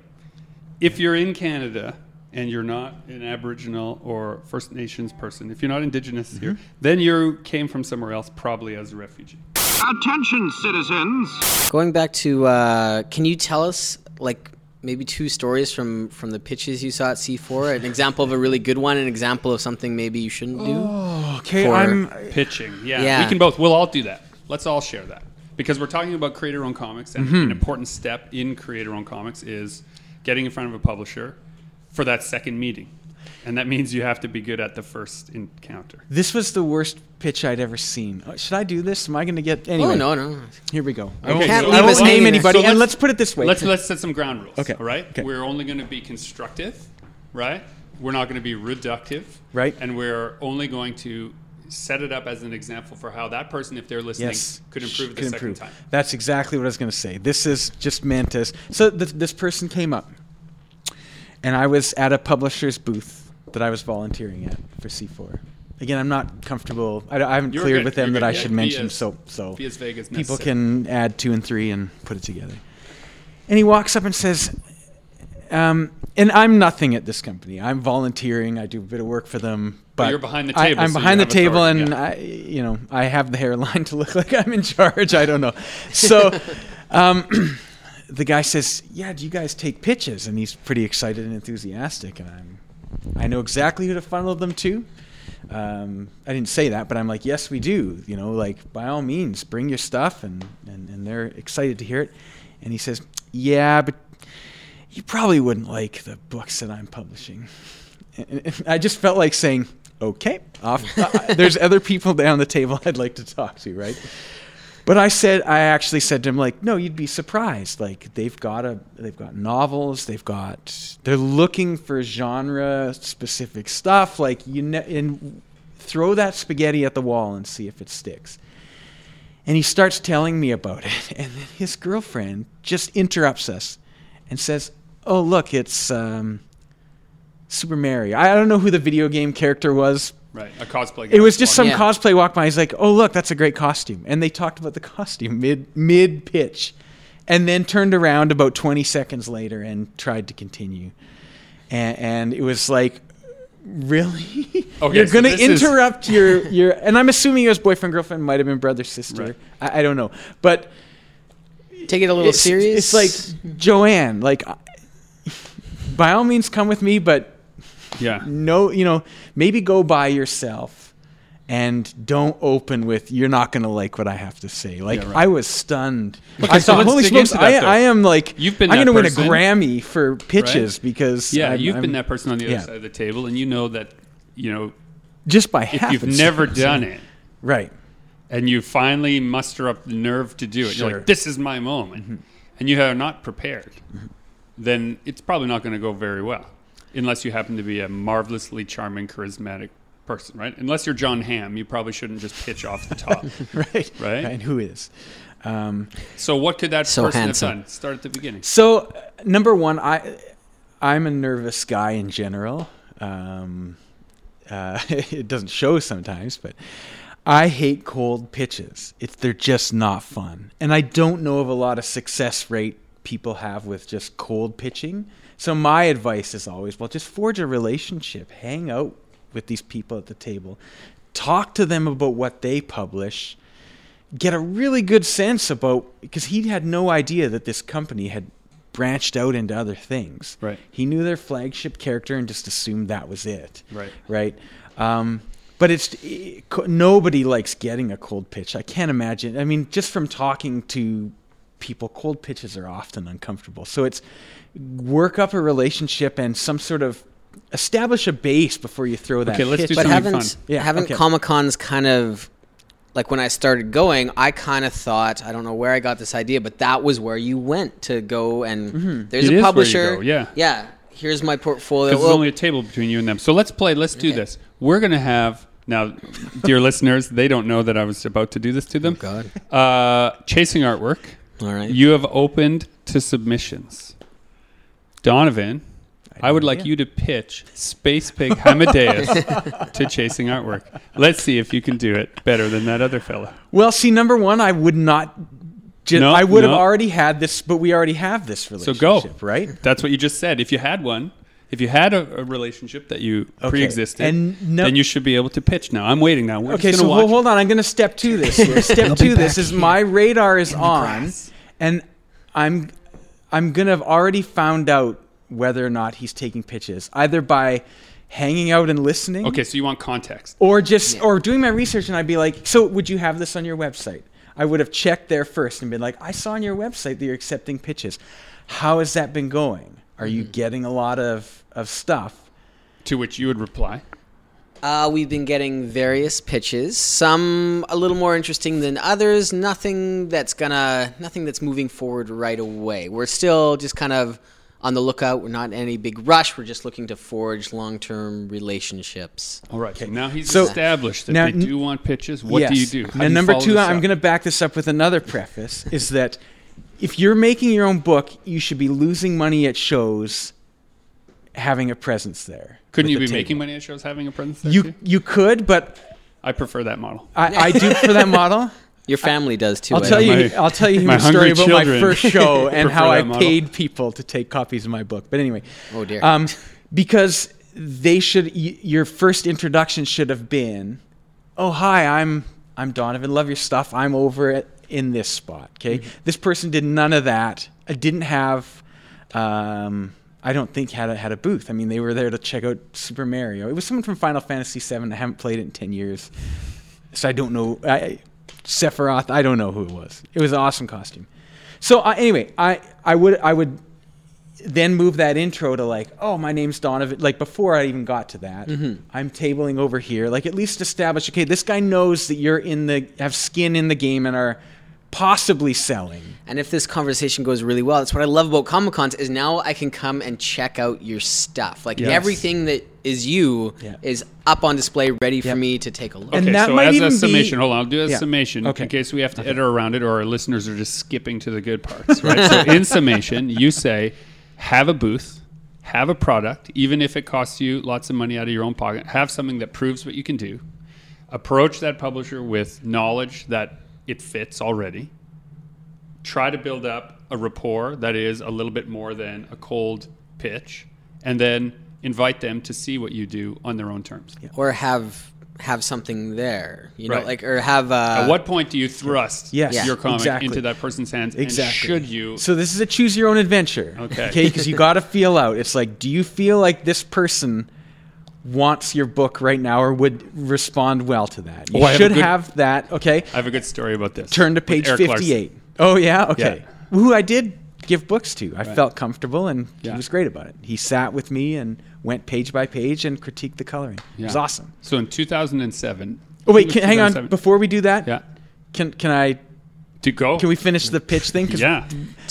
if you're in Canada and you're not an Aboriginal or First Nations person, if you're not Indigenous here, then you came from somewhere else, probably as a refugee.
Attention, citizens!
Going back to, uh, can you tell us like maybe two stories from from the pitches you saw at C4? An example of a really good one, an example of something maybe you shouldn't do.
Oh, okay,
for-
I'm
Pitching, yeah,
Yeah.
we can both. We'll all do that. Let's all share that because we're talking about creator-owned comics, and mm-hmm. an important step in creator-owned comics is getting in front of a publisher for that second meeting, and that means you have to be good at the first encounter.
This was the worst pitch I'd ever seen. Uh, Should I do this? Am I going to get anyway?
Oh no, no.
Here we go. I
Okay,
won't,
Can't leave
won't
us
name anybody.
So
and
let's-
let's put it this way.
Let's let's set some ground rules.
Okay,
All right.
okay.
We're only going to be constructive, right? We're not going to be reductive,
Right.
And we're only going to set it up as an example for how that person, if they're listening,
yes,
could improve the
could
second
improve.
time.
That's exactly what I was going to say. This is just meant as so. Th- this person came up, and I was at a publisher's booth that I was volunteering at for C4. Again, I'm not comfortable. I, I haven't
You're
cleared
good.
with them
You're
that
good.
I should
Yeah,
mention.
as-
so, so people can add two and three and put it together. And he walks up and says, um, and I'm nothing at this company. I'm volunteering. I do a bit of work for them. But
you're behind the table,
I'm
so
behind the table, and
yeah.
I, you know, I have the hairline to look like I'm in charge. I don't know. So, um, the guy says, "Yeah, do you guys take pitches?" And he's pretty excited and enthusiastic, and I'm, I know exactly who to funnel them to. Um, I didn't say that, but I'm like, yes, we do. You know, like by all means, bring your stuff, and and, and they're excited to hear it. And he says, "Yeah, but you probably wouldn't like the books that I'm publishing." And- and I just felt like saying, "Okay, off." uh, there's other people down the table I'd like to talk to, right? But I said, I actually said to him, like, no, you'd be surprised. Like, they've got a, they've got novels, they've got, they're looking for genre specific stuff. Like, you ne- and throw that spaghetti at the wall and see if it sticks. And he starts telling me about it, and then his girlfriend just interrupts us and says, "Oh, look, it's um, Super Mario. I don't know who the video game character was,
Right, a cosplay. guy
it was just some
Yeah.
cosplay walk by. He's like, "Oh, look, that's a great costume," and they talked about the costume mid mid pitch, and then turned around about twenty seconds later and tried to continue, and, and it was like, really,
Okay,
you're
so
going to
this is-
interrupt your your, and I'm assuming it was boyfriend girlfriend, might have been brother sister,
Right.
I, I don't know, but
Take it a little
it's,
serious.
It's like Joanne, like. By all means, come with me, but
Yeah.
no, you know, maybe go by yourself and don't open with you're not going to like what I have to say. Like
Yeah, right.
I was stunned.
Okay,
I
so
thought, holy smokes, I. I am like
You've been
I'm gonna win a. Grammy for pitches
Right?
because
Yeah,
I'm-
you've
I'm-
been that person on the other
yeah.
side of the table, and you know that you know
just by
if
half.
you've never done it
right.
and you finally muster up the nerve to do it,
Sure. you're Mm-hmm.
like, "This is my moment," and you are not prepared, then it's probably not going to go very well, unless you happen to be a marvelously charming, charismatic person, right? Unless you're Jon Hamm, you probably shouldn't just pitch off the top.
right,
Right?
And who is? Um,
so, what could that
So
person
handsome.
have done? Start at the beginning.
So, uh, number one, I I'm a nervous guy in general. Um, uh, it doesn't show sometimes, but I hate cold pitches. It's they're just not fun, and I don't know of a lot of success rate people have with just cold pitching. So my advice is always, well, just forge a relationship, hang out with these people at the table, talk to them about what they publish get a really good sense about because he had no idea that this company had branched out into other things.
Right.
He knew their flagship character and just assumed that was it.
Right.
Right. Um, but it's it, nobody likes getting a cold pitch. I can't imagine. I mean, just from talking to people, cold pitches are often uncomfortable. So it's work up a relationship and some sort of establish a base before you throw that.
Okay, let's
pitch
do
but
something
haven't
fun.
Yeah,
haven't
okay.
Comic Cons kind of like when I started going, I kind of thought I don't know where I got this idea, but that was where you went to go and there's
Mm-hmm. It
a
is where you
publisher.
go, yeah.
yeah. Here's my portfolio.
Because
Well,
there's only a table between you and them. So let's play. Let's do
Okay.
this. We're going to have now, dear listeners. They don't know that I was about to do this to them.
God.
Uh, chasing artwork.
All right.
You have opened to submissions. Donovan, I, would like you to pitch Spacepig Hamadeus to chasing artwork. Let's see if you can do it better than that other fella.
Well, see, number one, I would not. Ju-
No,
I would
no.
have already had this, but we already have this relationship.
So
relationship,
go.
right?
That's what you just said. If you had one, if you had a, a relationship that you
Okay.
pre-existed,
And no-
then you should be able to pitch. Now I'm waiting. Now we're
Okay,
just
so
gonna
hold,
watch.
hold on. I'm going to step to this. Here. Step to this is my radar is on, and I'm I'm going to have already found out whether or not he's taking pitches, either by hanging out and listening,
Okay, so you want context.
or just or doing my research, and I'd be like, so would you have this on your website? I would have checked there first and been like, I saw on your website that you're accepting pitches. How has that been going? Are you hmm. getting a lot of of stuff?
To which you would reply.
Uh, we've been getting various pitches. Some a little more interesting than others. Nothing that's gonna, nothing that's moving forward right away. We're still just kind of on the lookout. We're not in any big rush. We're just looking to forge long-term relationships.
All right. So now he's
So-
established that
now-
they do want pitches. What do you do? How
And
do you
number two, I'm going to back this up with another preface: is that if you're making your own book, you should be losing money at shows, having a presence there.
Couldn't you
the
be
table.
making money at shows having a presence there
You
too?
you could, but
I prefer that model.
I, I do for that model.
Your family does too.
I'll tell you.
My-
I'll tell you
my
a story about my first show and how I
model.
paid people to take copies of my book. But anyway,
Oh dear.
um, because they should. Y- your first introduction should have been, "Oh hi, I'm I'm Donovan. Love your stuff. I'm over at, in this spot." Okay,
Mm-hmm.
this person did none of that. I didn't have. Um, I don't think had a, had a booth. I mean, they were there to check out Super Mario. It was someone from Final Fantasy VII. I haven't played it in ten years, so I don't know. I, Sephiroth. I don't know who it was. It was an awesome costume. So uh, anyway, I I would I would then move that intro to like, oh, my name's Donovan. Like before I even got to that, I'm tabling over here. Like at least establish, okay, this guy knows that you're in the have skin in the game and are possibly selling.
And if this conversation goes really well, that's what I love about Comic Cons is now I can come and check out your stuff. Like
Yes.
everything that is you
Yeah.
is up on display, ready for me to take a look.
And
Okay,
that
so
might
as
even
a
be-
summation, hold on, I'll do a
Yeah.
summation
Okay.
in case we have to edit around it or our listeners are just skipping to the good parts, right? so in summation, you say have a booth, have a product, even if it costs you lots of money out of your own pocket, have something that proves what you can do. Approach that publisher with knowledge that it fits already. Try to build up a rapport that is a little bit more than a cold pitch, and then invite them to see what you do on their own terms.
or have have something there, you know,
Right.
like or have uh,
At what point do you thrust
Yes,
your comic
exactly.
into that person's hands?
Exactly.
And should you?
So this is a choose your own adventure.
Okay.
Okay, because you got to feel out. It's like, do you feel like this person wants your book right now, or would respond well to that? You
Oh, I have
should
good-
have that. Okay.
I have a good story about this.
Turn to page
Erik Larsen.
fifty-eight. Oh yeah. Okay.
Yeah.
Who I did give books to. I
Right.
felt comfortable, and
Yeah.
he was great about it. He sat with me and went page by page and critiqued the coloring. It was awesome.
So in 2007.
Oh wait, can, hang on. Before we do that,
Yeah.
can can I
To go.
can we finish the pitch thing? 'Cause
Yeah.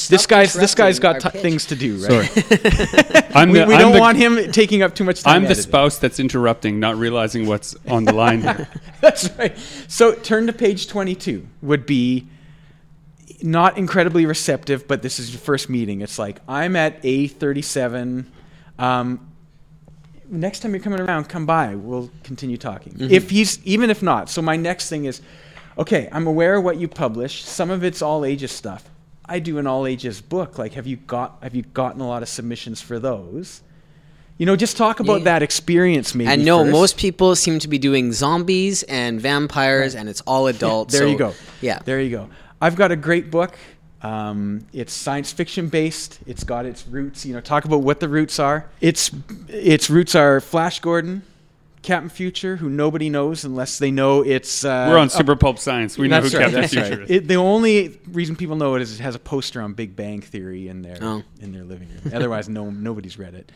This guy's this guy's got t- things to do, right?
Sorry. I'm
We,
the,
we
I'm
don't
the-
want him taking up too much time.
I'm the spouse that's interrupting, not realizing what's on the line here.
That's right. So turn to page 22 would be not incredibly receptive, but this is your first meeting. It's like, I'm at A37. Um, next time you're coming around, come by. We'll continue talking. If he's, even if not. So my next thing is, okay, I'm aware of what you publish. Some of it's all ages stuff. I do an all ages book. Like, have you got, have you gotten a lot of submissions for those? You know, just talk about
Yeah.
that experience maybe.
And no,
first.
most people seem to be doing zombies and vampires, and it's all adult.
There
so-
you go.
Yeah.
There you go. I've got a great book. Um, it's science fiction based. It's got its roots. You know, talk about what the roots are. Its its roots are Flash Gordon, Captain Future, who nobody knows unless they know it's. Uh,
We're on
a-
Super Pulp Science. We know who
right.
Captain Future
right.
is.
It, the only reason people know it is it has a poster on Big Bang Theory in their
Oh.
in their living room. Otherwise, no nobody's read it.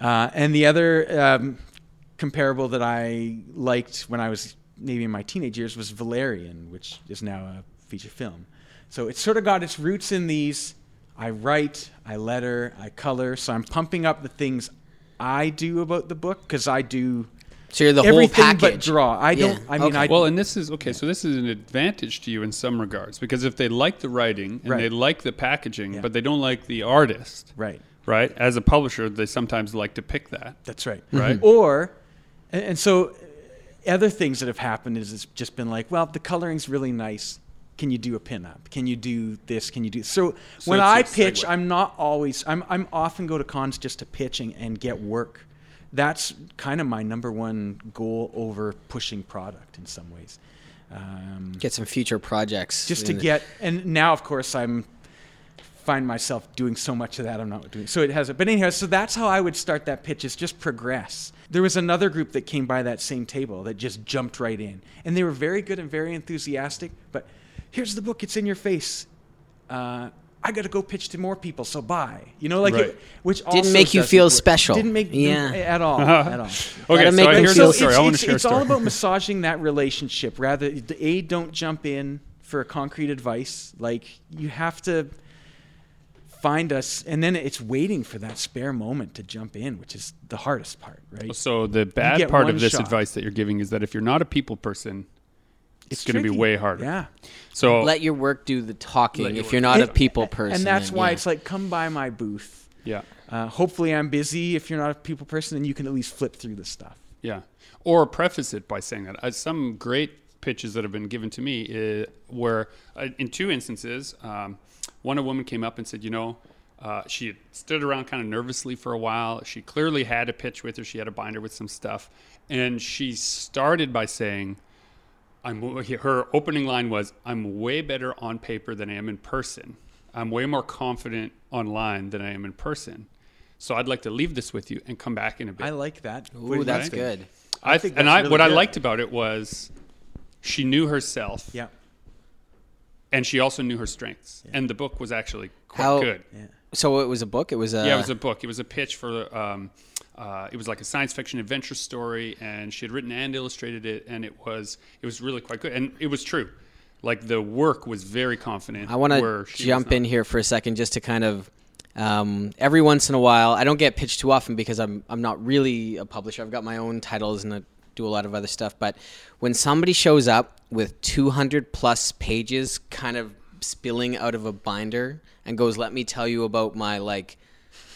Uh, and the other um, comparable that I liked when I was maybe in my teenage years was Valerian, which is now a feature film. So it's sort of got its roots in these. I write, I letter, I color. So I'm pumping up the things I do about the book because I do
So you're the whole
everything
package.
but draw. I don't. I mean,
okay.
I
Well, and this is okay. So this is an advantage to you in some regards because if they like the writing and
Right.
they like the packaging,
Yeah.
but they don't like the artist,
right.
right? As a publisher, they sometimes like to pick that.
That's right.
Right. Mm-hmm.
Or, and, and so other things that have happened is it's just been like, well, the coloring's really nice. Can you do a pinup? Can you do this? Can you do so? when I pitch,
segue.
I'm not always. I'm I'm often go to cons just to pitching and get work. That's kind of my number one goal over pushing product in some ways. Um,
Get some future projects.
just to get and now of course i'm find myself doing so much of that i'm not doing so it has but anyhow so that's how i would start that pitch is just progress there was another group that came by that same table that just jumped right in and they were very good and very enthusiastic but here's the book it's in your face uh, I got to go pitch to more people, so buy. You know, like
Right.
it, which didn't
make you feel
work.
special.
Didn't make
Yeah.
at all, uh-huh. at all.
Okay,
Gotta
so
make
here's
feel
the story.
it's,
I want to share a
it's all about massaging that relationship. Rather, the A, don't jump in for a concrete advice. Like you have to find us, and then it's waiting for that spare moment to jump in, which is the hardest part, right?
So the bad part of this
shot.
advice that you're giving is that if you're not a people person, it's, going to be way harder.
Yeah.
So
Let your work do the talking if you're
work
not a people person.
and that's
then,
why
yeah.
it's like, come by my booth.
yeah,
Uh, hopefully, I'm busy. If you're not a people person, then you can at least flip through the stuff.
yeah. Or preface it by saying that. Uh, some great pitches that have been given to me uh, were uh, in two instances. Um, one a woman came up and said, you know. Uh, she had stood around kind of nervously for a while. She clearly had a pitch with her. She had a binder with some stuff, and she started by saying, I'm her opening line was I'm way better on paper than I am in person. I'm way more confident online than I am in person. So I'd like to leave this with you and come back in a bit.
I like that.
Ooh, that's
Right?
good.
I
think
and I
really
what I liked about it was she knew herself
Yeah.
and she also knew her strengths. And the book was actually quite
How-
good.
Yeah.
So it was a book. It was a.
Yeah, it was a book. It was a pitch for. Um, uh, it was like a science fiction adventure story, and she had written and illustrated it, and it was it was really quite good, and it was true. Like the work was very confident.
I want to jump in here for a second just to kind of um, every once in a while. I don't get pitched too often because I'm I'm not really a publisher. I've got my own titles and I do a lot of other stuff. But when somebody shows up with 200 plus pages, kind of spilling out of a binder, and goes, "Let me tell you about my like."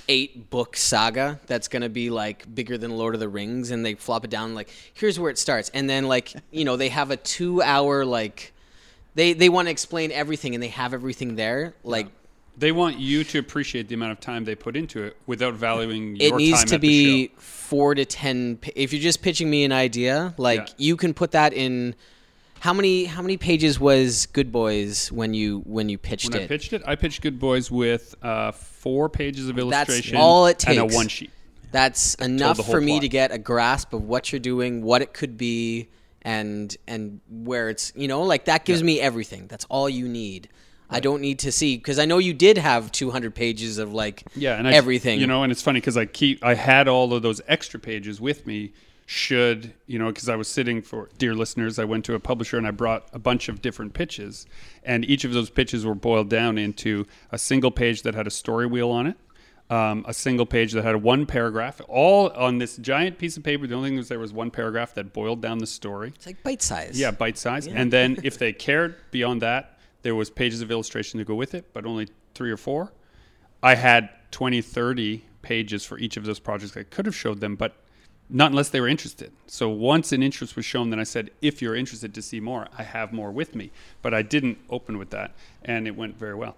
Eight book saga that's going to be like bigger than Lord of the Rings and they flop it down like here's where it starts. And then like you know they have a 2 hour like they they want to explain everything and they have everything there like
They want you to appreciate the amount of time they put into it without valuing
it needs
time
to be 4 to 10 if you're just pitching me an idea like
Yeah.
you can put that in how many how many pages was Good Boys when you when you pitched
When
it
I pitched it, I pitched Good Boys with uh, four pages of illustration.
That's all it takes.
and a one sheet.
That's enough for me
plot.
to get a grasp of what you're doing, what it could be, and and where it's you know like that gives me everything. That's all you need. I don't need to see because I know you did have 200 pages of like
Yeah, and I,
everything.
You know, and it's funny because I keep I had all of those extra pages with me. Should you know? Because I was sitting for dear listeners, I went to a publisher and I brought a bunch of different pitches, and each of those pitches were boiled down into a single page that had a story wheel on it. Um, a single page that had one paragraph, all on this giant piece of paper. The only thing was there was one paragraph that boiled down the story.
it's like bite size.
Yeah, bite size. And then if they cared beyond that, there was pages of illustration to go with it, but only three or four. I had 20, 30 pages for each of those projects. I could have showed them, but not unless they were interested. So once an interest was shown, then I said, if you're interested to see more, I have more with me. But I didn't open with that, and it went very well.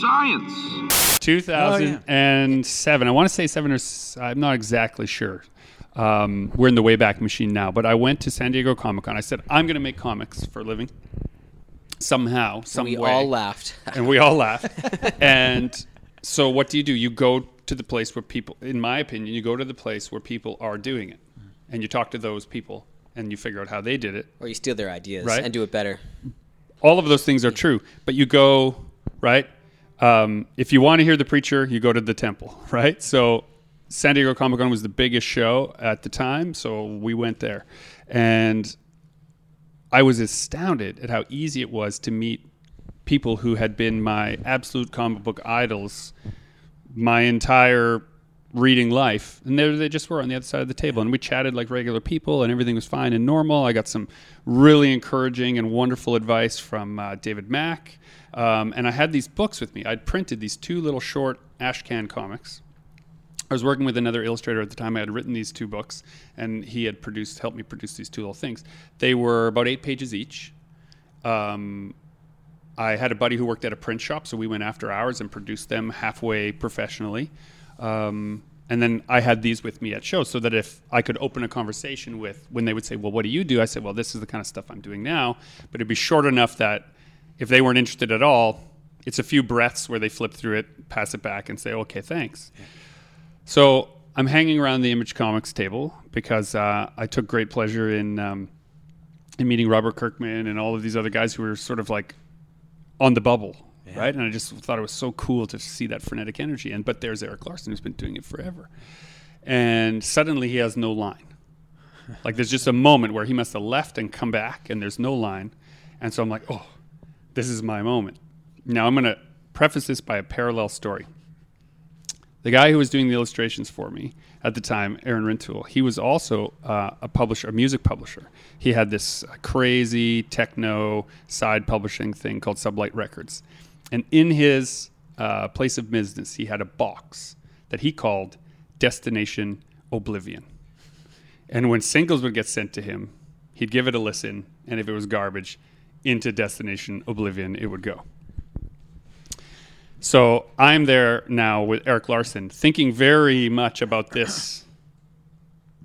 Science.
2007. I want to say seven or s- I'm not exactly sure. Um, we're in the Wayback Machine now, but I went to San Diego Comic Con. I said, I'm going to make comics for a living. Somehow, some
we
way.
all laughed.
and we all laughed. and so, what do you do? You go to the place where people, in my opinion, you go to the place where people are doing it, and you talk to those people, and you figure out how they did it.
or you steal their ideas
Right.
and do it better.
All of those things are true, but you go right. Um, if you want to hear the preacher, you go to the temple, right? So, San Diego Comic Con was the biggest show at the time, so we went there, and I was astounded at how easy it was to meet people who had been my absolute comic book idols my entire reading life. And there they just were on the other side of the table. And we chatted like regular people, and everything was fine and normal. I got some really encouraging and wonderful advice from uh, David Mack. Um, and I had these books with me. I'd printed these two little short Ashcan comics. I was working with another illustrator at the time. I had written these two books, and he had produced, helped me produce these two little things. They were about eight pages each. Um, I had a buddy who worked at a print shop, so we went after hours and produced them halfway professionally. Um, and then I had these with me at shows so that if I could open a conversation with, when they would say, Well, what do you do? I said, Well, this is the kind of stuff I'm doing now. But it'd be short enough that if they weren't interested at all, it's a few breaths where they flip through it, pass it back, and say, Okay, thanks. So I'm hanging around the Image Comics table because uh, I took great pleasure in um, in meeting Robert Kirkman and all of these other guys who were sort of like on the bubble, right? And I just thought it was so cool to see that frenetic energy. And but there's Erik Larsen who's been doing it forever, and suddenly he has no line. Like there's just a moment where he must have left and come back, and there's no line, and so I'm like, oh, this is my moment. Now I'm gonna preface this by a parallel story. The guy who was doing the illustrations for me at the time, Aaron Rintoul, he was also uh, a publisher, a music publisher. He had this crazy techno side publishing thing called Sublight Records. And in his uh, place of business, he had a box that he called Destination Oblivion. And when singles would get sent to him, he'd give it a listen, and if it was garbage, into Destination Oblivion it would go. So I'm there now with Erik Larsen, thinking very much about this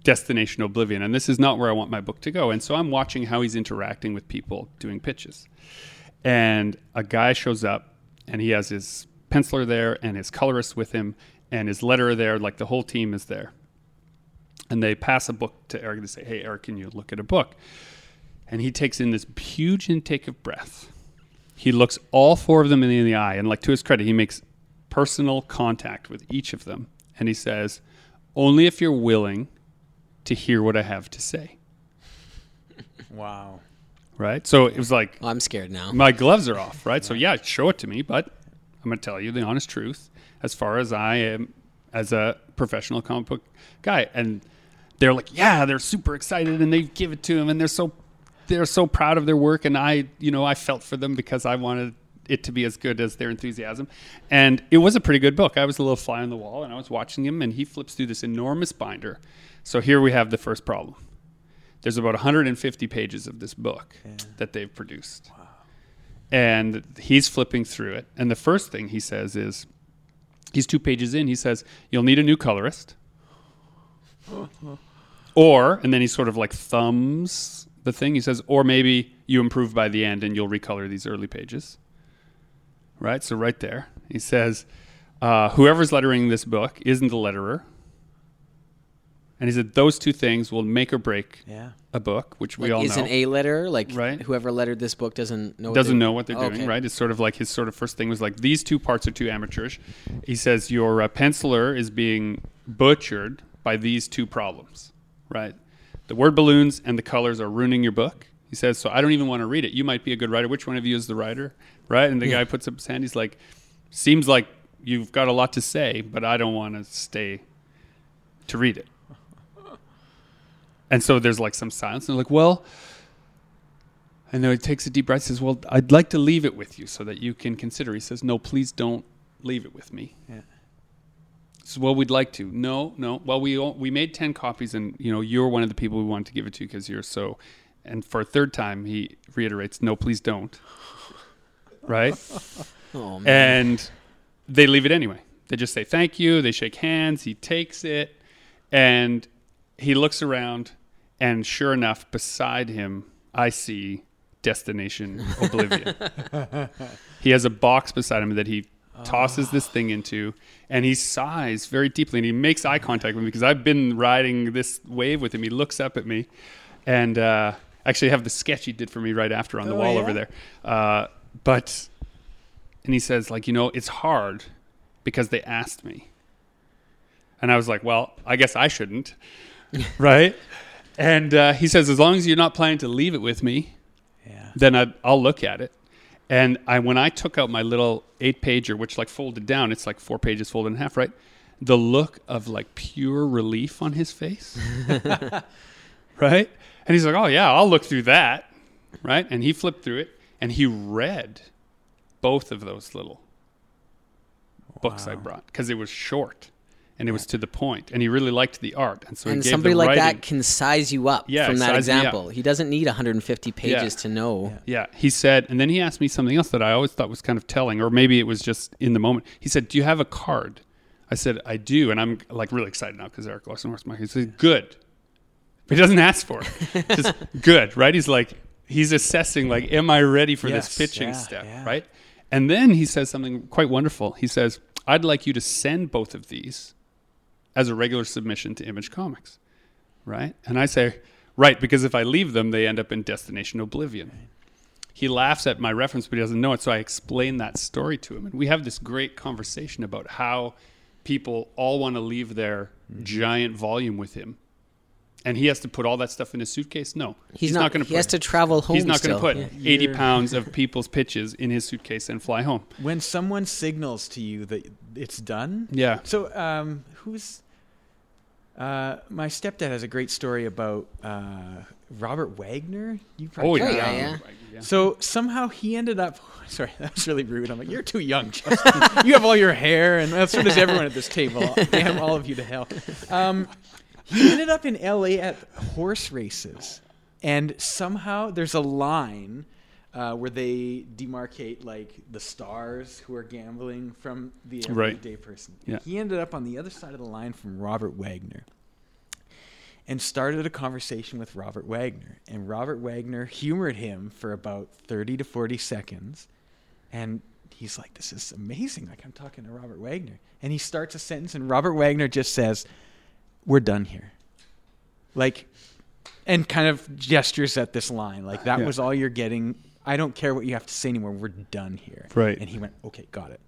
Destination Oblivion, and this is not where I want my book to go. And so I'm watching how he's interacting with people doing pitches. And a guy shows up, and he has his penciler there, and his colorist with him, and his letterer there. Like the whole team is there. And they pass a book to Erik. They say, "Hey, Erik, can you look at a book?" And he takes in this huge intake of breath he looks all four of them in the eye, and like to his credit, he makes personal contact with each of them, and he says, "Only if you're willing to hear what I have to say."
Wow.
Right. So it was like
Oh, I'm scared now.
my gloves are off. Right. So yeah, show it to me, but I'm going to tell you the honest truth as far as I am as a professional comic book guy, and they're like, yeah, they're super excited, and they give it to him, and they're so they're so proud of their work, and I, you know, I felt for them because I wanted it to be as good as their enthusiasm. And it was a pretty good book. I was a little fly on the wall, and I was watching him, and he flips through this enormous binder. So here we have the first problem. There's about 150 pages of this book that they've produced. And he's flipping through it. And the first thing he says is, he's two pages in, he says, You'll need a new colorist. or, and then he sort of like thumbs the thing. He says, or maybe you improve by the end and you'll recolor these early pages. Right? So, right there, he says, uh, whoever's lettering this book isn't the letterer. And he said, those two things will make or break
Yeah.
a book, which we
Like,
all
is
know.
an A letter like
Right.
whoever lettered this book doesn't know what
doesn't
they're-
know what they're
Oh,
doing,
okay.
right? It's sort of like his sort of first thing was like these two parts are too amateurish. He says your uh, penciler is being butchered by these two problems, right? The word balloons and the colors are ruining your book. He says, so I don't even want to read it. You might be a good writer. Which one of you is the writer, right? And the guy puts up his hand. He's like, seems like you've got a lot to say, but I don't want to stay to read it. And so there's like some silence. And they're like, well, and then he takes a deep breath. Says, "Well, I'd like to leave it with you so that you can consider." He says, "No, please don't leave it with me."
Yeah.
"Well, we'd like to." No, no. Well, we all, we made ten copies, and you know you're one of the people we wanted to give it to because you're so. And for a third time, he reiterates, "No, please don't." Right,
Oh, man.
and they leave it anyway. They just say thank you. They shake hands. He takes it, and he looks around, and sure enough, beside him, I see Destination Oblivion. he has a box beside him that he tosses this thing into, and he sighs very deeply, and he makes eye contact with me because I've been riding this wave with him. He looks up at me, and uh, actually, I have the sketch he did for me right after on the
Oh,
wall
yeah?
over there. Uh, but, and he says, like, you know, it's hard because they asked me. And I was like, well, I guess I shouldn't. right? And uh, he says, as long as you're not planning to leave it with me,
Yeah.
then I'd, I'll look at it. And I, when I took out my little eight pager, which like folded down, it's like four pages folded in half, right? The look of like pure relief on his face, right? And he's like, "Oh yeah, I'll look through that," right? And he flipped through it and he read both of those little books I brought because it was short and it was to the point, and he really liked the art, and so he
and
gave
somebody
the
like
writing,
that can size you up
Yeah,
from that
size me up.
example. He doesn't need 150 pages to know.
Yeah, he said, and then he asked me something else that I always thought was kind of telling, or maybe it was just in the moment. He said, "Do you have a card?" I said, "I do," and I'm like really excited now because Erik Larsen works my. He said, "Good," but he doesn't ask for it. just good, right? He's like he's assessing, like, "Am I ready for
Yes,
this pitching
yeah,
step?"
yeah.
Right? And then he says something quite wonderful. He says, "I'd like you to send both of these as a regular submission to Image Comics." Right? And I say, "Right," because if I leave them, they end up in Destination Oblivion he laughs at my reference, but he doesn't know it. So I explain that story to him. And we have this great conversation about how people all want to leave their giant volume with him. And he has to put all that stuff in his suitcase? No.
He's, not,
going to.
He has to travel home.
He's not going to put
Yeah.
80 pounds of people's pitches in his suitcase and fly home.
When someone signals to you that it's done.
Yeah.
So, um, who's uh, my stepdad has a great story about uh, Robert Wagner. You
Oh
probably
yeah.
yeah,
yeah.
So somehow he ended up. Sorry, that was really rude. I'm like, you're too young, Justin. you have all your hair, and so does everyone at this table. Damn all of you to hell. Um, he ended up in L.A. at horse races, and somehow there's a line uh, where they demarcate like the stars who are gambling from the
Right.
everyday person.
Yeah.
He ended up on the other side of the line from Robert Wagner and started a conversation with Robert Wagner. And Robert Wagner humored him for about 30 to 40 seconds. And he's like, This is amazing. Like, I'm talking to Robert Wagner. And he starts a sentence, and Robert Wagner just says, We're done here. Like, and kind of gestures at this line. Like, that
Yeah.
was all you're getting. I don't care what you have to say anymore. We're done here.
Right.
And he went, Okay, got it.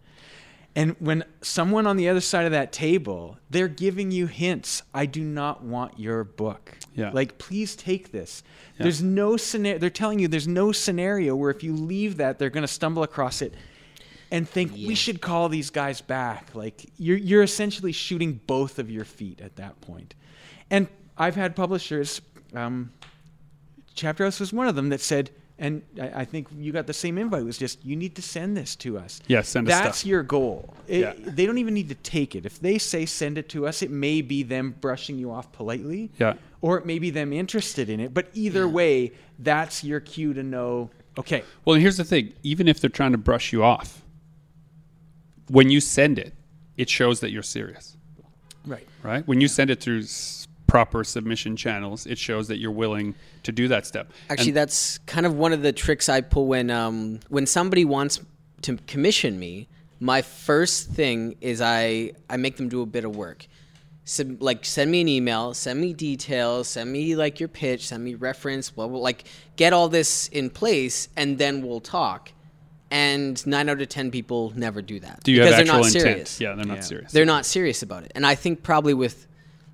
And when someone on the other side of that table, they're giving you hints. I do not want your book.
Yeah.
Like, please take this.
Yeah.
There's no scenario. They're telling you there's no scenario where if you leave that, they're going to stumble across it and think
Yeah.
we should call these guys back. Like, you're you're essentially shooting both of your feet at that point. And I've had publishers. Um, Chapterhouse was one of them that said, and I, I think you got the same invite. It was just you need to send this to us.
Yeah, send us
That's
stuff.
your goal. It-
Yeah.
They don't even need to take it. If they say send it to us, it may be them brushing you off politely,
Yeah.
or it may be them interested in it. But either way, that's your cue to know. Okay,
Well, here's the thing: even if they're trying to brush you off, when you send it, it shows that you're serious,
right.
right? When you send it through proper submission channels, it shows that you're willing to do that step.
Actually,
And-
that's kind of one of the tricks I pull when um, when somebody wants to commission me. My first thing is I I make them do a bit of work. So, like send me an email, send me details, send me like your pitch, send me reference, blah blah. Like get all this in place, and then we'll talk. And nine out of ten people never do that
do you
because
have
they're
actual
not
intent?
serious
Yeah, they're not
Yeah.
serious.
they're not serious about it. And I think probably with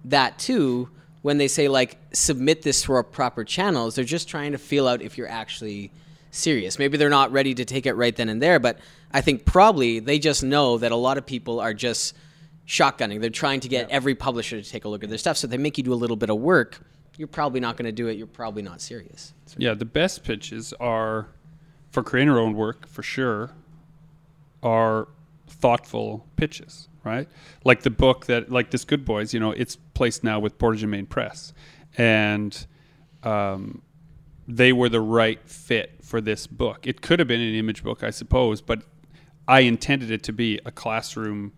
that too, when they say like submit this through our proper channels, they're just trying to feel out if you're actually serious. Maybe they're not ready to take it right then and there, but I think probably they just know that a lot of people are just shotgunning. They're trying to get every publisher to take a look at their stuff. So they make you do a little bit of work, you're probably not going to do it. You're probably not serious.
Yeah, the best pitches are for creator owned work for sure are thoughtful pitches, right? Like the book that like this Good Boys, you know, it's placed now with Portage and Main Press. And um, they were the right fit for this book. It could have been an image book, I suppose, but I intended it to be a classroom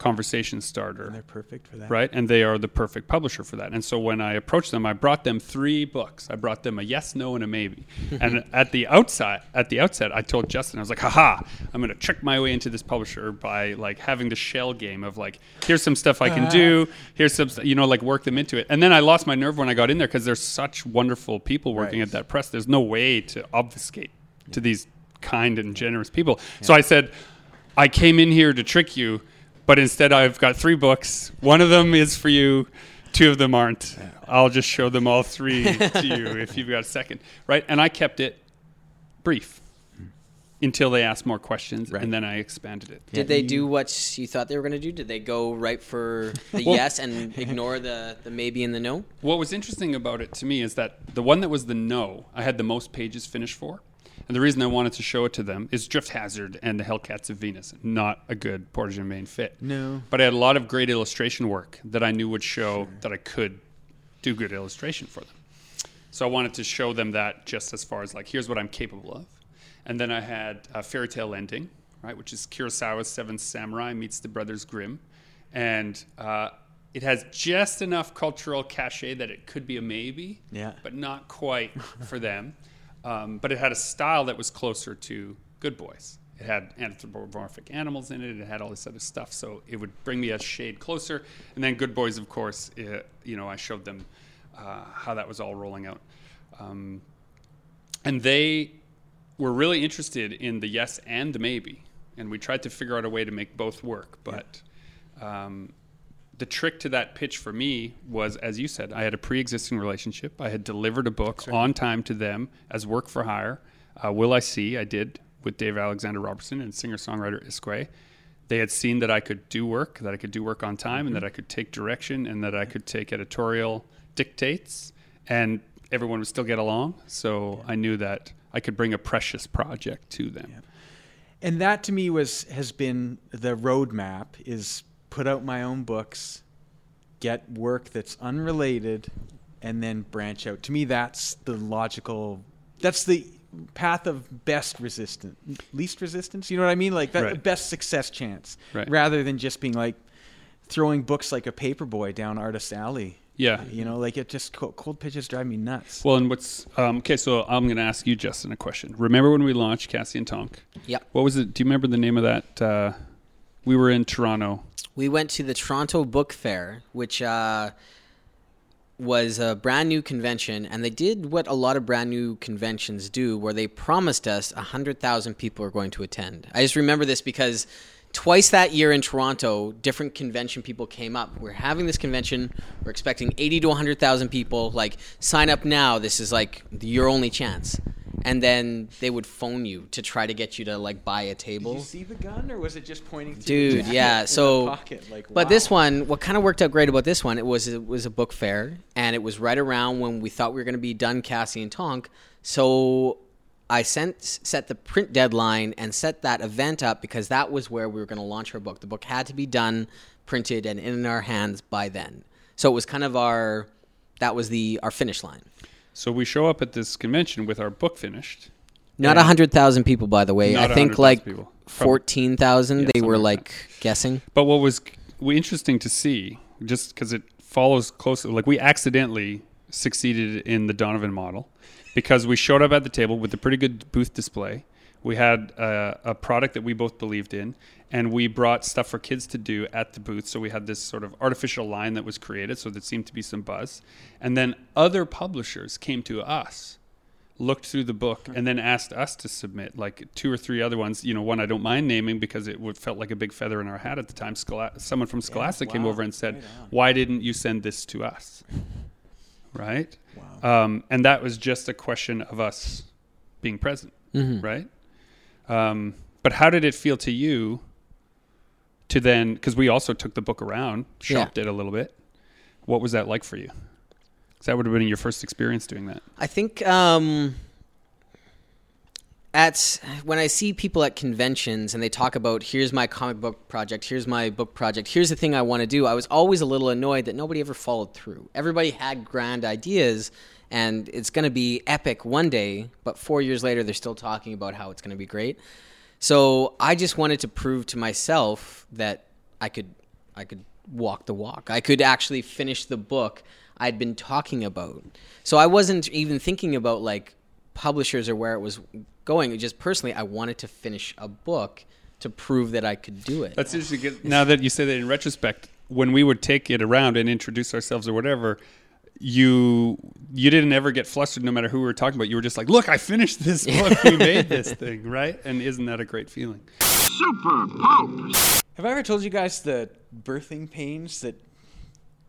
conversation starter
They're perfect for that.
right? And they are the perfect publisher for that. And so when I approached them, I brought them three books. I brought them a yes, no, and a maybe. and at the outset, at the outset, I told Justin, I was like, haha, I'm going to trick my way into this publisher by like having the shell game of like, here's some stuff I can uh-huh. do. Here's some, you know, like work them into it. And then I lost my nerve when I got in there because there's such wonderful people working
Right.
at that press. There's no way to obfuscate to these kind and generous people. So I said, I came in here to trick you, but instead I've got three books. One of them is for you, two of them aren't. I'll just show them all three to you if you've got a second. Right? And I kept it brief until they asked more questions
Right.
and then I expanded it.
Did they do what you thought they were going to do? Did they go right for the
Well-
yes and ignore the, the maybe and the no?
What was interesting about it to me is that the one that was the no, I had the most pages finished for. And the reason I wanted to show it to them is Drift Hazard and the Hellcats of Venus. Not a good Portage and Main fit.
No.
But I had a lot of great illustration work that I knew would show that I could do good illustration for them. So I wanted to show them that just as far as like, here's what I'm capable of. And then I had uh, Fairy Tale Ending, right, which is Kurosawa's Seventh Samurai meets the Brothers Grimm. And uh, it has just enough cultural cachet that it could be a maybe,
Yeah.
but not quite for them. Um, but it had a style that was closer to Good Boys. It had anthropomorphic animals in it. It had all this other stuff, so it would bring me a shade closer. And then Good Boys, of course, uh you know, I showed them uh, how that was all rolling out, um, and they were really interested in the yes and the maybe. And we tried to figure out a way to make both work, but. Um, the trick to that pitch for me was, as you said, I had a pre-existing relationship. I had delivered a book on time to them as work for hire. Uh, Will I See? I did with Dave Alexander Robertson and singer-songwriter Iskwé. They had seen that I could do work, that I could do work on time, and that I could take direction, and that I could take editorial dictates, and everyone would still get along. So I knew that I could bring a precious project to them.
and that to me was has been the roadmap is put out my own books get work that's unrelated and then branch out to me that's the logical that's the path of best resistance least resistance you know what i mean like that
Right.
best success chance
Right.
rather than just being like throwing books like a paperboy down artist alley
Yeah.
you know like it just cold, cold pitches drive me nuts
Well, and what's um, okay? So I'm going to ask you, Justin, a question. Remember when we launched Cassie and Tonk?
Yeah.
What was it? Do you remember the name of that? Uh, we were in Toronto.
We went to the Toronto Book Fair, which uh, was a brand new convention, and they did what a lot of brand new conventions do, where they promised us 100,000 people are going to attend. I just remember this because twice that year in Toronto, different convention people came up. We're having this convention, we're expecting 80 to 100,000 people. Like, sign up now, this is like your only chance. And then they would phone you to try to get you to like buy a table.
Did you see the gun, or was it just pointing? To
Dude, yeah. So?
Like,
but this one, what kind of worked out great about this one, it was it was a book fair, and it was right around when we thought we were going to be done Cassie and Tonk. So I sent set the print deadline and set that event up because that was where we were going to launch our book. The book had to be done, printed, and in our hands by then. So it was kind of our that was the our finish line.
So we show up at this convention with our book finished.
Not a hundred thousand people, by the way.
Not
I think
100,000
like
people. Probably-
fourteen thousand.
Yeah,
they were
something like
like guessing.
But what was w- interesting to see, just because it follows closely, like we accidentally succeeded in the Donovan model because we showed up at the table with a pretty good booth display. We had uh, a product that we both believed in, and we brought stuff for kids to do at the booth. So we had this sort of artificial line that was created, so there seemed to be some buzz. And then other publishers came to us looked through the book and then asked us to submit like two or three other ones. You know, one I don't mind naming because it felt like a big feather in our hat at the time. Schola- someone from Scholastic came
wow.
over and said,
Right
"Why didn't you send this to us?" Right? Um, and that was just a question of us being present, right? Um, but how did it feel to you to then? Because we also took the book around,
Yeah.
shopped it a little bit. What was that like for you? 'Cause that would have been your first experience doing that.
I think um, at when I see people at conventions and they talk about here's my comic book project, here's my book project, here's the thing I want to do, I was always a little annoyed that nobody ever followed through. Everybody had grand ideas and it's going to be epic one day, but 4 years later they're still talking about how it's going to be great. So I just wanted to prove to myself that I could I could walk the walk. I could actually finish the book I'd been talking about. So I wasn't even thinking about like publishers or where it was going. Just personally I wanted to finish a book to prove that I could do it.
That's interesting. Now that you say that in retrospect, when we would take it around and introduce ourselves or whatever, you you didn't ever get flustered no matter who we were talking about. You were just like, "Look, I finished this book. we made this thing, right?" And isn't that a great feeling?
Super Pope.
Have I ever told you guys the birthing pains that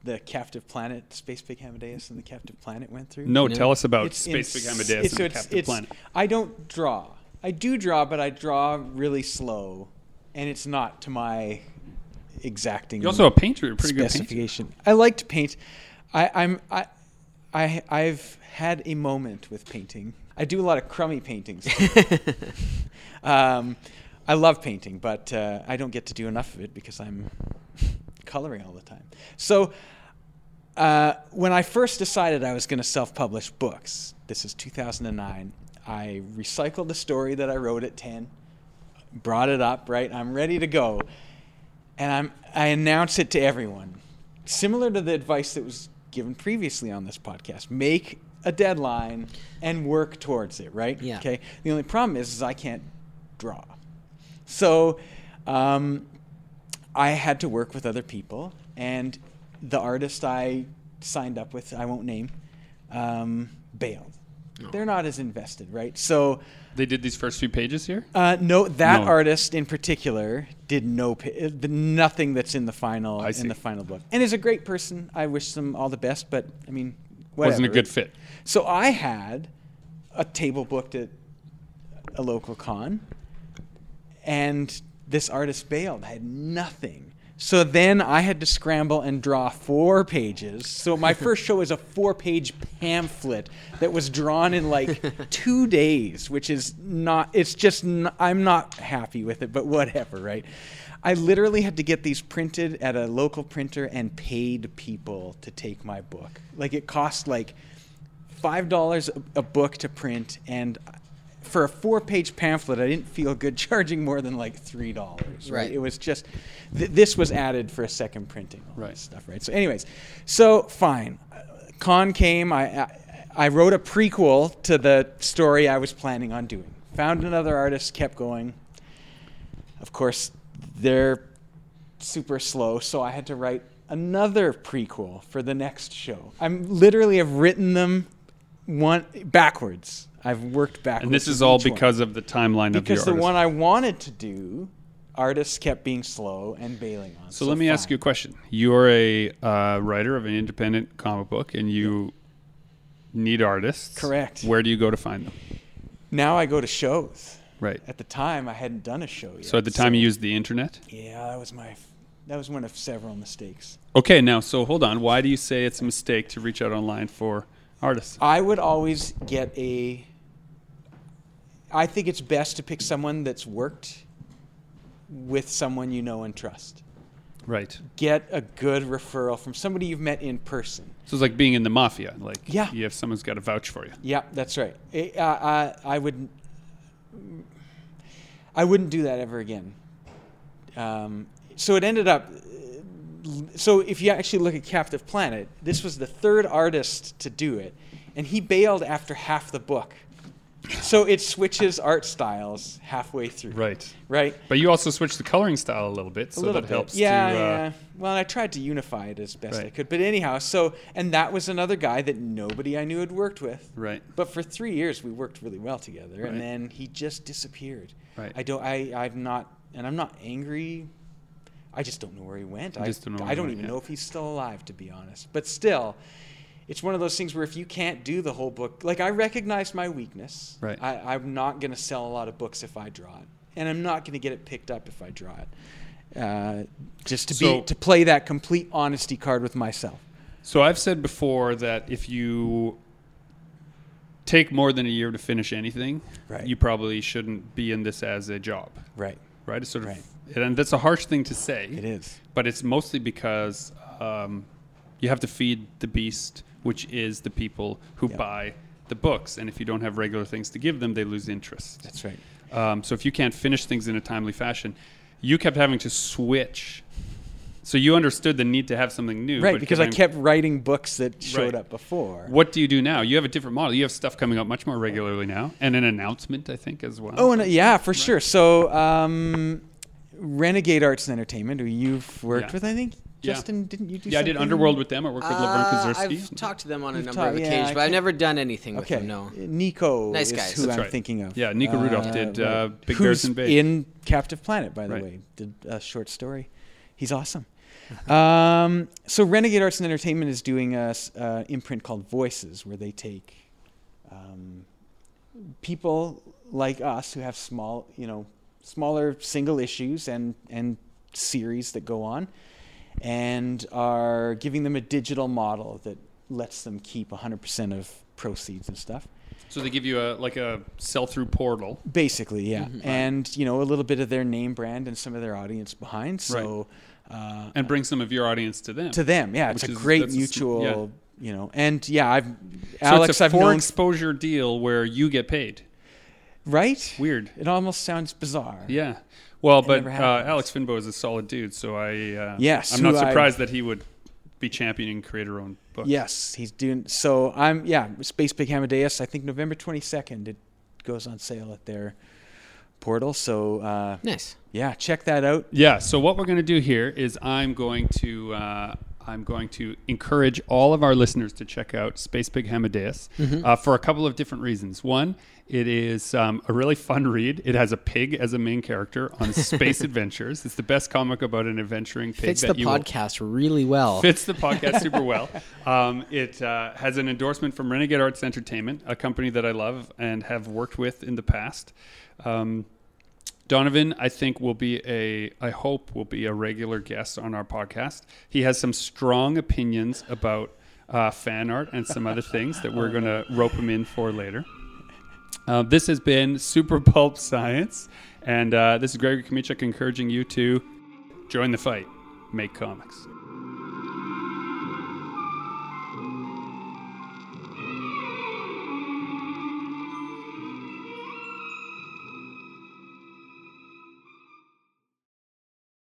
the captive planet, Spacepig Hamadeus and the captive planet went through?
No,
No.
tell us about
It's
Space Pig
ins-
Amadeus
it's-
and
so
the
it's-
Captain
it's-
Planet.
I don't draw. I do draw, but I draw really slow, and it's not to my exacting.
You're also a painter, a pretty good painter.
specification. I like to paint. I, I'm I, I I've had a moment with painting. I do a lot of crummy paintings. um, I love painting, but uh, I don't get to do enough of it because I'm coloring all the time. So uh, when I first decided I was going to self-publish books, this is 2009. I recycled the story that I wrote at 10, brought it up. Right, I'm ready to go, and I'm I announce it to everyone, similar to the advice that was given previously on this podcast. Make a deadline and work towards it. Right.
Yeah.
Okay. The only problem is, is I can't draw. So um, I had to work with other people, and the artist I signed up with, I won't name, um, bailed. They're not as invested, right? So,
They did these first few pages here.
uh, no, that
No.
artist in particular did no pa- uh, the, nothing that's in the final
I see.
in the final book, and is a great person. I wish them all the best, but I mean, whatever.
Wasn't a good fit.
So I had a table booked at a local con, and this artist bailed. I had nothing. So then I had to scramble and draw four pages. So my first show was a four page pamphlet that was drawn in like two days, which is not, it's just, n- I'm not happy with it, but whatever, right? I literally had to get these printed at a local printer and paid people to take my book. Like it cost like $5 a- a book to print and for a four-page pamphlet, I didn't feel good charging more than like three dollars. Right.
Right.
It was just th- this was added for a second printing.
Right.
Stuff. Right. So, anyways, so fine. Con came. I, I I wrote a prequel to the story I was planning on doing. Found another artist. Kept going. Of course, they're super slow, so I had to write another prequel for the next show. I'm literally have written them one backwards. I've worked back.
And this is all
each one.
because of the timeline of
because the
artist.
one I wanted to do, artists kept being slow and bailing on.
So, let me ask you a question. You're a uh, writer of an independent comic book, and you need artists.
Correct.
Where do you go to find them?
Now I go to shows.
Right.
At the time, I hadn't done a show yet.
So at the time, you used the internet.
Yeah, that was my. That was one of several mistakes.
Okay, now so hold on. Why do you say it's a mistake to reach out online for artists?
I would always get a. I think it's best to pick someone that's worked with someone you know and trust.
Right.
Get a good referral from somebody you've met in person.
So it's like being in the mafia. Like
Yeah.
you have someone's got to vouch for you.
Yeah, that's right. I, I, I would. I wouldn't do that ever again. Um, so it ended up. So if you actually look at Captive Planet, this was the third artist to do it, and he bailed after half the book. So it switches art styles halfway through.
Right.
Right.
But you also switch the coloring style a little bit, so
little
that
bit.
helps
Yeah,
to. Uh,
yeah. Well, I tried to unify it as best I could. But anyhow, so and that was another guy that nobody I knew had worked with.
Right.
But for three years, we worked really well together,
Right.
and then he just disappeared.
Right.
I don't. I. I'm not, and I'm not angry. I just don't know where he went. I
just don't know
I don't
went,
even
yeah.
know if he's still alive, to be honest. But still, it's one of those things where if you can't do the whole book, like I recognize my weakness.
Right.
I, I'm not going to sell a lot of books if I draw it, and I'm not going to get it picked up if I draw it. Uh, just to
So-
be to play that complete honesty card with myself.
So I've said before that if you take more than a year to finish anything,
Right.
you probably shouldn't be in this as a job.
Right.
Right? It's sort of,
Right.
and that's a harsh thing to say.
It is.
but it's mostly because um, you have to feed the beast, which is the people who
Yep.
buy the books. And if you don't have regular things to give them, they lose interest.
That's right.
Um, so if you can't finish things in a timely fashion, you kept having to switch. So you understood the need to have something new,
Right, because I kept writing books that showed
Right.
up before.
What do you do now? You have a different model. You have stuff coming up much more regularly now, and an announcement, I think, as well.
Oh, and uh, yeah, for sure. So, um, Renegade Arts and Entertainment, who you've worked
Yeah.
with, I think.
Yeah.
Justin, didn't you do?
yeah, I did
something?
Underworld with them. I worked with Laverne
Uh, I've talked to them on a
You've
number
talked-
of
yeah,
occasions,
I
but I've
can't-
never done anything with
Okay,
them. No.
Nico
Nice
is
guys.
who
That's
I'm
right.
thinking of.
Yeah, Nico Rudolph did, uh, Big
Who's
Bears in Bay.
in Captive Planet, by the
Right.
way. Did a short story. He's awesome. um, so Renegade Arts and Entertainment is doing a s- uh, imprint called Voices, where they take um, people like us who have small, you know, smaller single issues and and series that go on, and are giving them a digital model that lets them keep 100% of proceeds and stuff.
so they give you a like a sell-through portal.
Basically, yeah,
Mm-hmm.
and you know a little bit of their name brand and some of their audience behind. So, uh,
and bring some of your audience to them.
to them, yeah, it's a
is-
great
that's a
mutual, you know, and yeah, I've
so
Alex,
it's a
I've known
exposure deal where you get paid.
right.
Weird.
It almost sounds bizarre.
Yeah. Well, but uh. Alex Finbow is a solid dude, so I uh,
Yes,
I'm not
who I-
surprised that he would be championing creator-owned books.
Yes, he's doing. So I'm yeah, Spacepig Hamadeus. I think November 22nd it goes on sale at their portal. So uh,
Nice.
yeah, check that out.
Yeah. So what we're going to do here is I'm going to uh, I'm going to encourage all of our listeners to check out Spacepig Hamadeus uh, for a couple of different reasons. One, it is um, a really fun read. It has a pig as a main character on space adventures. It's the best comic about an adventuring pig
Fits
that
the
you will
podcast really well.
fits the podcast super well. Um, it uh, has an endorsement from Renegade Arts Entertainment, a company that I love and have worked with in the past. Um, Donovan, I think will be a, I hope will be a regular guest on our podcast. He has some strong opinions about uh, fan art and some other things that we're going to rope him in for later. Uh, this has been Super Pulp Science, and uh, this is Gregory Chomichuk encouraging you to join the fight, make comics.